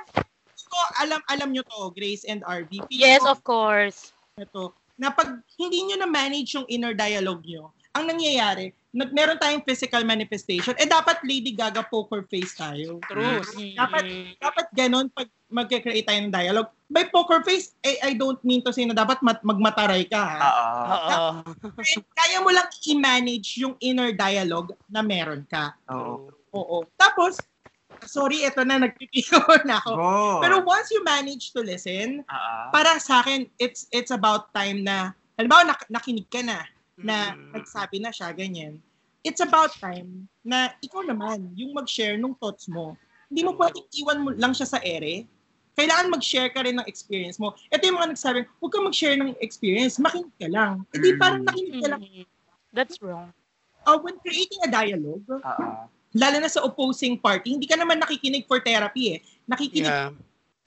[SPEAKER 1] So, alam, alam nyo to, Grace and RV.
[SPEAKER 3] Yes,
[SPEAKER 1] ko-
[SPEAKER 3] of course.
[SPEAKER 1] ito, na pag hindi nyo na-manage yung inner dialogue nyo, ang nangyayari, nag meron tayong physical manifestation, eh dapat Lady Gaga poker face tayo.
[SPEAKER 4] True.
[SPEAKER 1] Dapat,
[SPEAKER 3] Mm.
[SPEAKER 1] dapat ganon pag mag-create tayo ng dialogue. By poker face, eh, I don't mean to say na dapat mat- magmataray ka. Ha?
[SPEAKER 2] Oo.
[SPEAKER 4] Oo.
[SPEAKER 1] Eh, Kaya mo lang i-manage yung inner dialogue na meron ka.
[SPEAKER 2] Oo.
[SPEAKER 1] Oo. Tapos, sorry, ito na, nagpipiko [laughs] na ako.
[SPEAKER 2] Go.
[SPEAKER 1] Pero once you manage to listen,
[SPEAKER 2] Oo.
[SPEAKER 1] para sa akin, it's it's about time na, halimbawa, nak- nakinig ka na, na
[SPEAKER 4] Mm.
[SPEAKER 1] nagsabi na siya, ganyan. It's about time na ikaw naman, yung mag-share ng thoughts mo. Hindi mo pwedeng iwan mo lang siya sa ere. Kailangan mag-share ka rin ng experience mo. Ito yung mga nagsabi, huwag kang mag-share ng experience, makinig ka lang. Hindi
[SPEAKER 2] Mm.
[SPEAKER 1] parang nakinig ka lang.
[SPEAKER 3] Mm. That's wrong.
[SPEAKER 1] Uh, when creating a dialogue,
[SPEAKER 2] Oo.
[SPEAKER 1] lalo na sa opposing party, hindi ka naman nakikinig for therapy eh. Nakikinig
[SPEAKER 4] Yeah.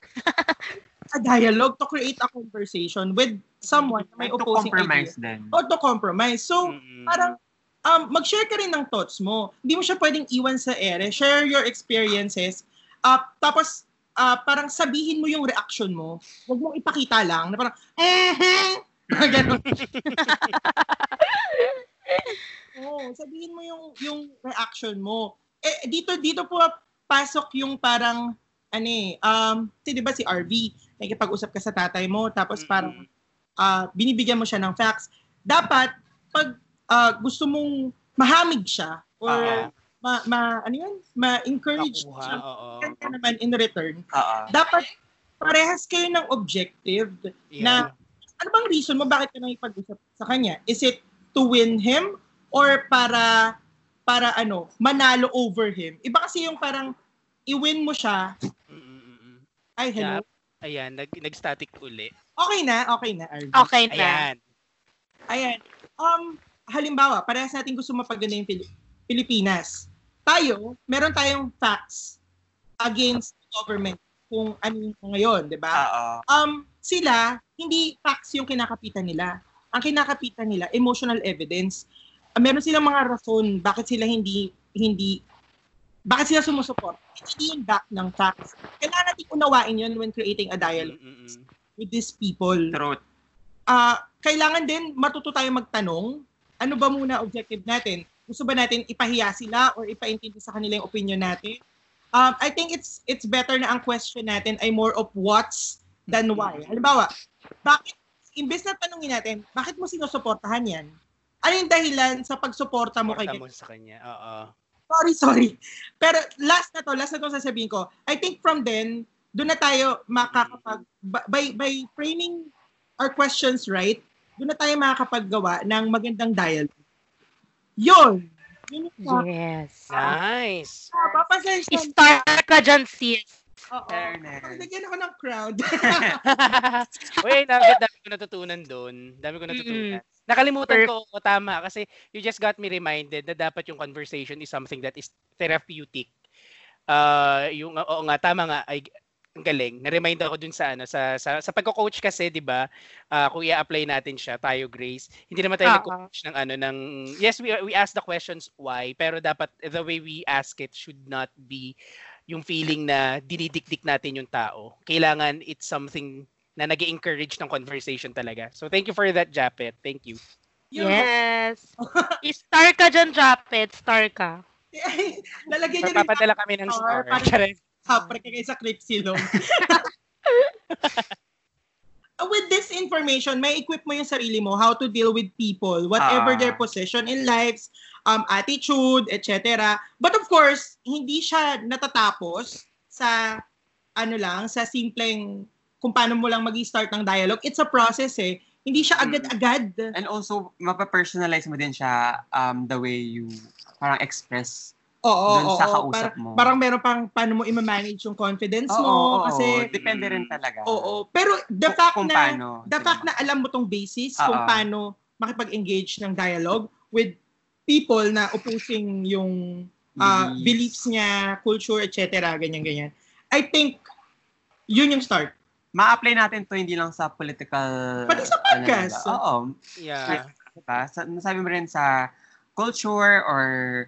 [SPEAKER 4] [laughs]
[SPEAKER 1] sa dialogue to create a conversation with someone na may
[SPEAKER 2] to
[SPEAKER 1] opposing
[SPEAKER 2] compromise
[SPEAKER 1] idea.
[SPEAKER 2] din.
[SPEAKER 1] O to compromise. So,
[SPEAKER 4] Mm-mm.
[SPEAKER 1] parang um, mag-share ka rin ng thoughts mo. Hindi mo siya pwedeng iwan sa ere. Share your experiences. Uh, tapos, uh, parang sabihin mo yung reaction mo. Huwag mong ipakita lang. Na parang, eh, [laughs] Ganun. [laughs] Oo, sabihin mo yung yung reaction mo. Eh dito dito po pasok yung parang ano eh, um, kasi di ba si RV, nakikipag-usap ka sa tatay mo, tapos parang ah, binibigyan mo siya ng facts. Dapat, pag ah, gusto mong mahamig siya, or
[SPEAKER 2] Oo.
[SPEAKER 1] Ma, ma, ano yun, ma-encourage
[SPEAKER 4] Nakuha,
[SPEAKER 1] siya,
[SPEAKER 4] oo.
[SPEAKER 1] naman in return,
[SPEAKER 2] Oo.
[SPEAKER 1] dapat parehas kayo ng objective na ano bang reason mo bakit ka nakipag-usap sa kanya? Is it to win him or para para ano, manalo over him? Iba kasi yung parang i-win mo siya.
[SPEAKER 4] Mm-mm-mm.
[SPEAKER 1] Ay, hello.
[SPEAKER 4] Ayan, nag, nag-static uli.
[SPEAKER 1] Okay na, okay na, Arvin.
[SPEAKER 3] Okay na.
[SPEAKER 4] Ayan.
[SPEAKER 1] Ayan. Um, halimbawa, parehas natin gusto mapaganda yung Pili- Pilipinas. Tayo, meron tayong facts against the government kung ano yung ngayon, di ba? Um, sila, hindi facts yung kinakapitan nila. Ang kinakapitan nila, emotional evidence. Uh, meron silang mga rason bakit sila hindi, hindi, bakit sila sumusuport. Hindi yung back ng facts. Kailangan natin unawain yun when creating a dialogue
[SPEAKER 4] Mm-mm-mm.
[SPEAKER 1] with these people.
[SPEAKER 2] Truth.
[SPEAKER 1] Ah, kailangan din matuto tayo magtanong, ano ba muna objective natin? Gusto ba natin ipahiya sila or ipaintindi sa kanila yung opinion natin? Um, I think it's it's better na ang question natin ay more of what's than why. Halimbawa, bakit, imbes na tanongin natin, bakit mo sinusuportahan yan? Ano yung dahilan sa pagsuporta mo kay
[SPEAKER 4] mo sa kanya. Oo.
[SPEAKER 1] Sorry, sorry. Pero last na to, last na to sasabihin ko. I think from then, doon na tayo makakapag, by, by framing our questions right, doon na tayo makakapaggawa ng magandang dialogue. Yun!
[SPEAKER 3] Yes.
[SPEAKER 4] Nice.
[SPEAKER 1] Ah, papasensya na.
[SPEAKER 3] Start ka dyan, sis.
[SPEAKER 1] Oo. Lagyan ako ng crowd. [laughs]
[SPEAKER 4] Wait, dami, dami ko natutunan doon. Dami ko natutunan. Nakalimutan ko, o tama, kasi you just got me reminded na dapat yung conversation is something that is therapeutic. Uh, yung, oo nga, tama nga, ay, ang galing. Na-remind ako dun sa ano sa sa, sa pagko-coach kasi, 'di ba? ah, kung i-apply natin siya, tayo Grace. Hindi naman tayo
[SPEAKER 3] Oo.
[SPEAKER 4] nag-coach ng ano ng Yes, we we ask the questions why, pero dapat the way we ask it should not be yung feeling na dinidikdik natin yung tao. Kailangan it's something na nag encourage ng conversation talaga. So thank you for that, Japet. Thank you.
[SPEAKER 3] Yes. Star ka dyan, Japet. Star ka. [laughs]
[SPEAKER 1] Lalagyan niyo rin
[SPEAKER 4] Papadala kami ng
[SPEAKER 1] Star,
[SPEAKER 4] star. Charing.
[SPEAKER 1] Kapre ka kayo sa clip [laughs] silong. with this information, may equip mo yung sarili mo how to deal with people, whatever
[SPEAKER 2] Ah.
[SPEAKER 1] their position in lives, um, attitude, etc. But of course, hindi siya natatapos sa ano lang, sa simpleng kung paano mo lang mag-start ng dialogue. It's a process eh. Hindi siya
[SPEAKER 2] Mm.
[SPEAKER 1] agad-agad.
[SPEAKER 2] And also, mapapersonalize mo din siya um, the way you parang express.
[SPEAKER 1] Oo,
[SPEAKER 2] Dun
[SPEAKER 1] oo,
[SPEAKER 2] sa
[SPEAKER 1] oo.
[SPEAKER 2] kausap
[SPEAKER 1] Parang,
[SPEAKER 2] mo.
[SPEAKER 1] parang meron pang paano mo i-manage yung confidence
[SPEAKER 2] Oo,
[SPEAKER 1] mo.
[SPEAKER 2] oo,
[SPEAKER 1] kasi,
[SPEAKER 2] depende rin talaga.
[SPEAKER 1] oo. Pero the
[SPEAKER 2] Kung-
[SPEAKER 1] fact
[SPEAKER 2] kung
[SPEAKER 1] na,
[SPEAKER 2] paano
[SPEAKER 1] the
[SPEAKER 2] sila
[SPEAKER 1] fact na alam mo tong basis
[SPEAKER 2] Oo.
[SPEAKER 1] kung paano makipag-engage ng dialogue with people na opposing yung uh, beliefs niya, culture, etc. Ganyan-ganyan. I think, yun yung start.
[SPEAKER 2] Ma-apply natin to hindi lang sa political...
[SPEAKER 1] Pati sa
[SPEAKER 2] ano,
[SPEAKER 1] podcast.
[SPEAKER 2] diba? Oo.
[SPEAKER 4] Yeah.
[SPEAKER 2] Diba? Sa, nasabi mo rin sa culture or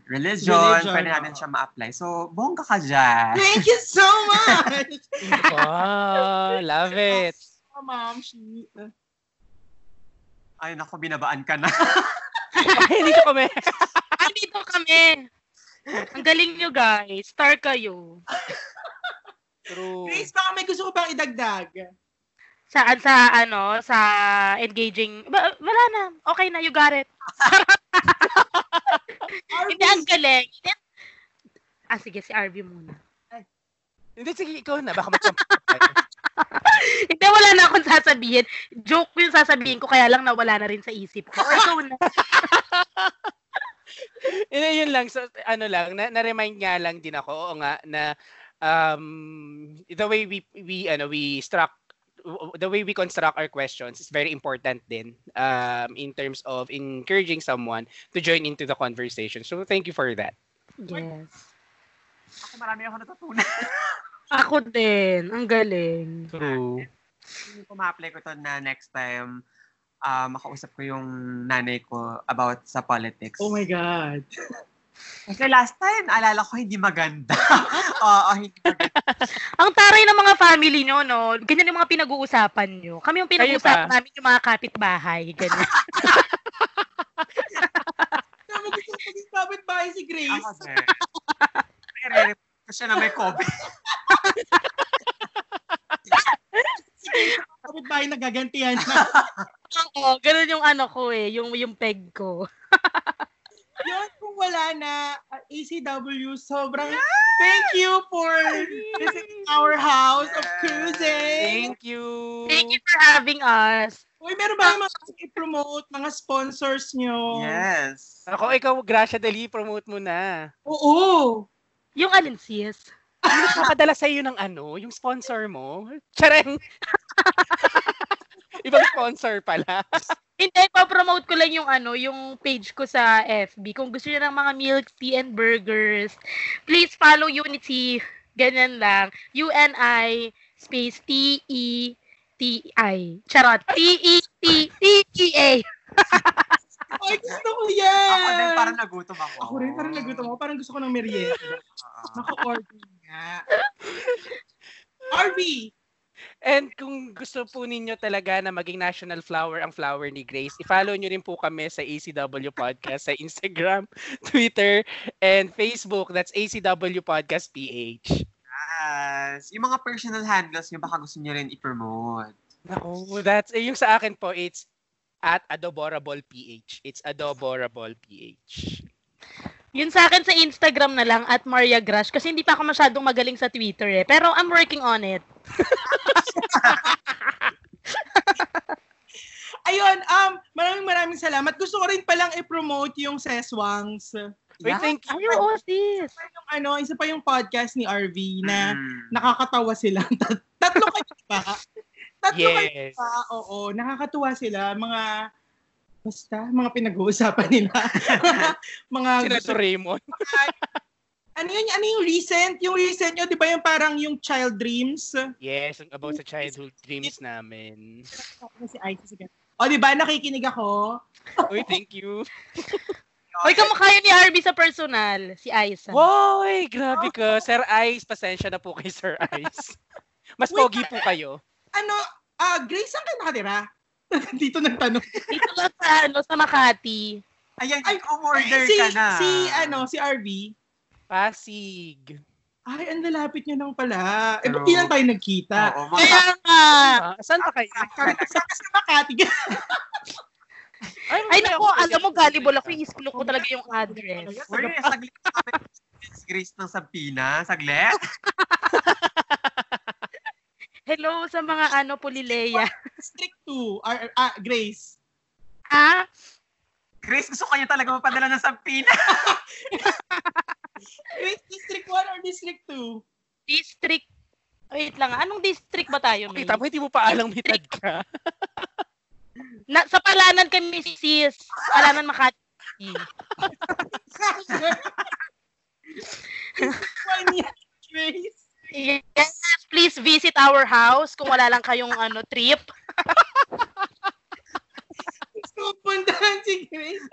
[SPEAKER 2] religion,
[SPEAKER 1] Religion,
[SPEAKER 2] pwede natin siya ma-apply. So, bongga ka dyan.
[SPEAKER 1] Thank you so [laughs] much!
[SPEAKER 4] Oh, love it.
[SPEAKER 1] Oh, ma'am, she...
[SPEAKER 2] Ay, naku, binabaan ka na. [laughs]
[SPEAKER 4] Ay, [laughs] dito kami.
[SPEAKER 3] Andito kami. Ang galing nyo, guys. Star kayo.
[SPEAKER 4] True.
[SPEAKER 1] Grace, baka may gusto ko bang idagdag?
[SPEAKER 3] Saan sa, ano, sa engaging. Ba- wala na. Okay na, you got it. Hindi, ang galing. Ah, sige, si RV muna.
[SPEAKER 4] Hindi, sige, ikaw na. Baka mag [laughs]
[SPEAKER 3] Hindi, wala na akong sasabihin. Joke yung sasabihin ko, kaya lang nawala na rin sa isip ko. Ikaw na. [laughs]
[SPEAKER 4] yun, yun lang. So, ano lang, na, na-remind nga lang din ako, oo nga, na um, the way we, we, ano, we struck the way we construct our questions is very important din um, in terms of encouraging someone to join into the conversation. So, thank you for that.
[SPEAKER 3] Yes.
[SPEAKER 2] Ako marami ako natutunan. [laughs]
[SPEAKER 3] Ako din. Ang galing.
[SPEAKER 4] True.
[SPEAKER 2] Hindi ko ma-apply ko to na next time ah, makausap ko yung nanay ko about sa politics.
[SPEAKER 1] Oh my God. [laughs]
[SPEAKER 2] Kasi last time, alala ko, hindi maganda. [laughs] Oo, hindi maganda. [laughs]
[SPEAKER 3] Ang taray ng mga family nyo, no? Ganyan yung mga pinag-uusapan nyo. Kami yung pinag-uusapan namin yung mga kapitbahay. Ganyan. [laughs]
[SPEAKER 1] Kaya mo gusto ko maging kapit-bahay si Grace.
[SPEAKER 2] Ako ko siya na may COVID.
[SPEAKER 1] Kapit-bahay na gagantihan na.
[SPEAKER 3] Oo, ganun yung ano ko eh. Yung, yung peg ko.
[SPEAKER 1] Yun, kung wala na, uh, ACW, sobrang thank you for visiting our house of cruising.
[SPEAKER 4] Thank you.
[SPEAKER 3] Thank you for having us.
[SPEAKER 1] Uy, meron ba mga i-promote, mga sponsors nyo?
[SPEAKER 2] Yes.
[SPEAKER 4] Ako, ikaw, Gracia Dali, promote mo na.
[SPEAKER 1] Oo.
[SPEAKER 3] Yung alin sis?
[SPEAKER 4] Ano nakakadala sa iyo ng ano, yung sponsor mo? Chareng! [laughs] Ibang sponsor pala. [laughs]
[SPEAKER 3] Hindi, pa-promote ko lang yung ano, yung page ko sa FB. Kung gusto niyo ng mga milk tea and burgers, please follow Unity. Ganyan lang. U-N-I space T-E-T-I. Charot. E T-E-T-T-E-A. [laughs]
[SPEAKER 1] Ay, gusto ko yan.
[SPEAKER 2] Ako din, parang nagutom ako.
[SPEAKER 1] Ako rin, parang nagutom ako. Parang gusto ko ng merienda. [laughs]
[SPEAKER 2] Oo.
[SPEAKER 1] Naka-order nga. RV,
[SPEAKER 4] And kung gusto po ninyo talaga na maging national flower ang flower ni Grace, i-follow nyo rin po kami sa ACW Podcast sa Instagram, [laughs] Twitter, and Facebook. That's ACW Podcast PH.
[SPEAKER 2] Yes. Yung mga personal handles nyo, baka gusto nyo rin i-promote.
[SPEAKER 4] Naku, that's, eh, yung sa akin po, it's at Adoborable PH. It's Adoborable PH.
[SPEAKER 3] Yun sa akin sa Instagram na lang at Maria Grash kasi hindi pa ako masyadong magaling sa Twitter eh. Pero I'm working on it. [laughs]
[SPEAKER 1] Ayun, um, maraming maraming salamat. Gusto ko rin palang i-promote yung Seswangs.
[SPEAKER 4] Wait, thank you.
[SPEAKER 3] Ay, oo, sis.
[SPEAKER 1] Yung ano, isa pa yung podcast ni RV na
[SPEAKER 2] Mm.
[SPEAKER 1] nakakatawa sila. [laughs] Tat- Tatlo kayo pa. Tatlo kayo
[SPEAKER 4] Yes.
[SPEAKER 1] pa. Oo, nakakatuwa sila. Mga, basta, mga pinag-uusapan nila. [laughs] mga,
[SPEAKER 4] Si Reto Raymond. [laughs]
[SPEAKER 1] ano yun, ano yung recent? Yung recent nyo, di ba yung parang yung child dreams?
[SPEAKER 4] Yes, about sa childhood dreams namin.
[SPEAKER 1] Si Isis again. O, di ba, nakikinig ako. [laughs]
[SPEAKER 4] Uy, thank you.
[SPEAKER 3] Oy, kamukha yun ni Harvey sa personal. Si Aiza.
[SPEAKER 4] Woy, grabe ka. Sir Ice, pasensya na po kay Sir Ice. Mas
[SPEAKER 1] Wait,
[SPEAKER 4] pogi po kayo.
[SPEAKER 1] Ano, ah, Grace, saan kayo nakatira? [laughs] Dito nagtanong.
[SPEAKER 3] Dito lang sa, ano, sa Makati.
[SPEAKER 2] Ayan,
[SPEAKER 1] Ay,
[SPEAKER 2] umorder
[SPEAKER 1] si,
[SPEAKER 2] ka na.
[SPEAKER 1] si, ano, si RV.
[SPEAKER 4] Pasig.
[SPEAKER 1] Ay, ang lalapit niya lang pala. Eh, ba't di lang tayo nagkita?
[SPEAKER 2] Oo, mga
[SPEAKER 3] Kaya nga.
[SPEAKER 4] Ah, saan pa kayo?
[SPEAKER 1] Sa sa Makati. [laughs]
[SPEAKER 3] Ay, naku, alam mo, gullible ako. I-scroll ko talaga yung address.
[SPEAKER 2] Uy, saglit. Grace ng Sabina. Saglit. [laughs]
[SPEAKER 3] Hello sa mga ano, Pulileya.
[SPEAKER 1] District 2. Ah, ah, Grace.
[SPEAKER 3] Ah,
[SPEAKER 2] Grace, gusto ko niya talaga mapadala ng Sabina. [laughs]
[SPEAKER 1] Grace, District 1 or District 2?
[SPEAKER 3] district. Wait lang, anong district ba tayo, May?
[SPEAKER 4] Kita mo, hindi mo pa alang mitad ka. [laughs]
[SPEAKER 3] Na, sa Palanan kami, sis. Palanan, Makati. [laughs]
[SPEAKER 1] Grace.
[SPEAKER 3] Yes, please visit our house kung wala lang kayong ano trip. [laughs]
[SPEAKER 1] So, puntahan si Grace.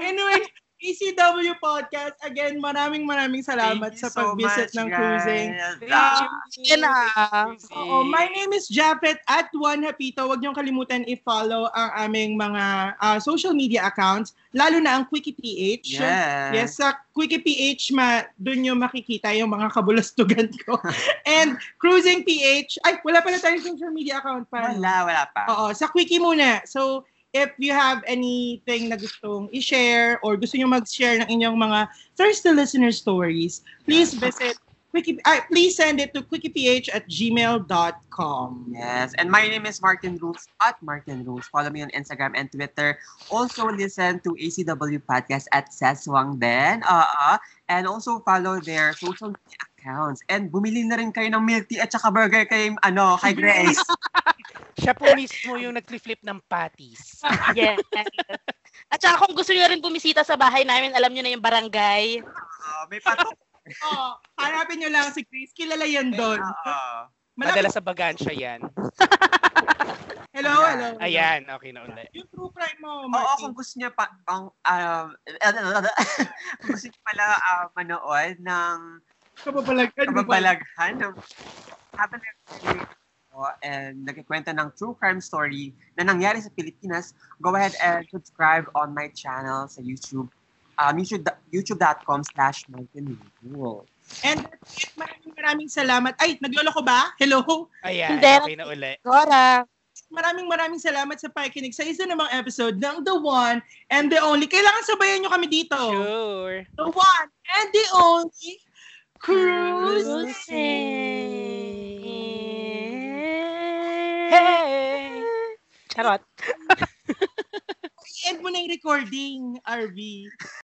[SPEAKER 1] Anyway, ECW Podcast. Again, maraming maraming salamat
[SPEAKER 2] Thank you
[SPEAKER 1] sa
[SPEAKER 2] so
[SPEAKER 1] pag-visit
[SPEAKER 2] much,
[SPEAKER 1] ng
[SPEAKER 2] guys.
[SPEAKER 1] cruising.
[SPEAKER 2] Ah,
[SPEAKER 3] Yan ah.
[SPEAKER 1] Oo, my name is Japet at Juan Hapito. Huwag niyong kalimutan i-follow ang aming mga ah, social media accounts, lalo na ang Quickie PH.
[SPEAKER 2] Yes.
[SPEAKER 1] Yes, sa Quickie PH, ma, doon nyo makikita yung mga kabulastugan [laughs] ko. And Cruising PH, ay, wala pala tayong social media account pa.
[SPEAKER 2] Wala, wala pa.
[SPEAKER 1] Oo, sa Quickie muna. So, if you have anything na gustong i-share or gusto nyo mag-share ng inyong mga thirsty listener stories, please visit Quickie, ay, please send it to quickieph at gmail.com.
[SPEAKER 2] Yes. And my name is Martin Rules at Martin Rules. Follow me on Instagram and Twitter. Also listen to ACW Podcast at Seswang din. Uh, and also follow their social media accounts. And bumili na rin kayo ng milk tea at saka burger kay, ano, kay Grace. [laughs]
[SPEAKER 4] Siya po mismo yung nag-flip ng patties. [laughs]
[SPEAKER 3] Yes. At saka kung gusto niyo rin bumisita sa bahay namin, alam niyo na yung barangay.
[SPEAKER 2] Uh, may patok. [laughs]
[SPEAKER 1] Oo, hanapin nyo lang si Chris. Kilala yan doon.
[SPEAKER 2] Uh,
[SPEAKER 1] Malapit-
[SPEAKER 4] Madala sa bagansya yan.
[SPEAKER 1] Hello, hello.
[SPEAKER 4] Ayan, okay na ulit.
[SPEAKER 1] Yung true crime mo,
[SPEAKER 2] Oo,
[SPEAKER 1] Martin.
[SPEAKER 2] kung gusto niya pa, ang, um, kung gusto niya pala uh, manood ng
[SPEAKER 1] Kababalaghan.
[SPEAKER 2] kababalaghan ng habang nag- and nagkikwento ng true crime story na nangyari sa Pilipinas, go ahead and subscribe on my channel sa YouTube. Um, YouTube, youtube.com slash Martin Rule.
[SPEAKER 1] And that's it. Maraming maraming salamat. Ay, naglolo ko ba? Hello?
[SPEAKER 4] Ayan,
[SPEAKER 3] Hindi.
[SPEAKER 4] okay na ulit.
[SPEAKER 3] Gora.
[SPEAKER 1] Maraming maraming salamat sa pakikinig sa isa namang episode ng The One and The Only. Kailangan sabayan nyo kami dito.
[SPEAKER 4] Sure.
[SPEAKER 1] The One and The Only Cruise.
[SPEAKER 4] Hey!
[SPEAKER 3] Charot.
[SPEAKER 1] End mo na yung recording, RV.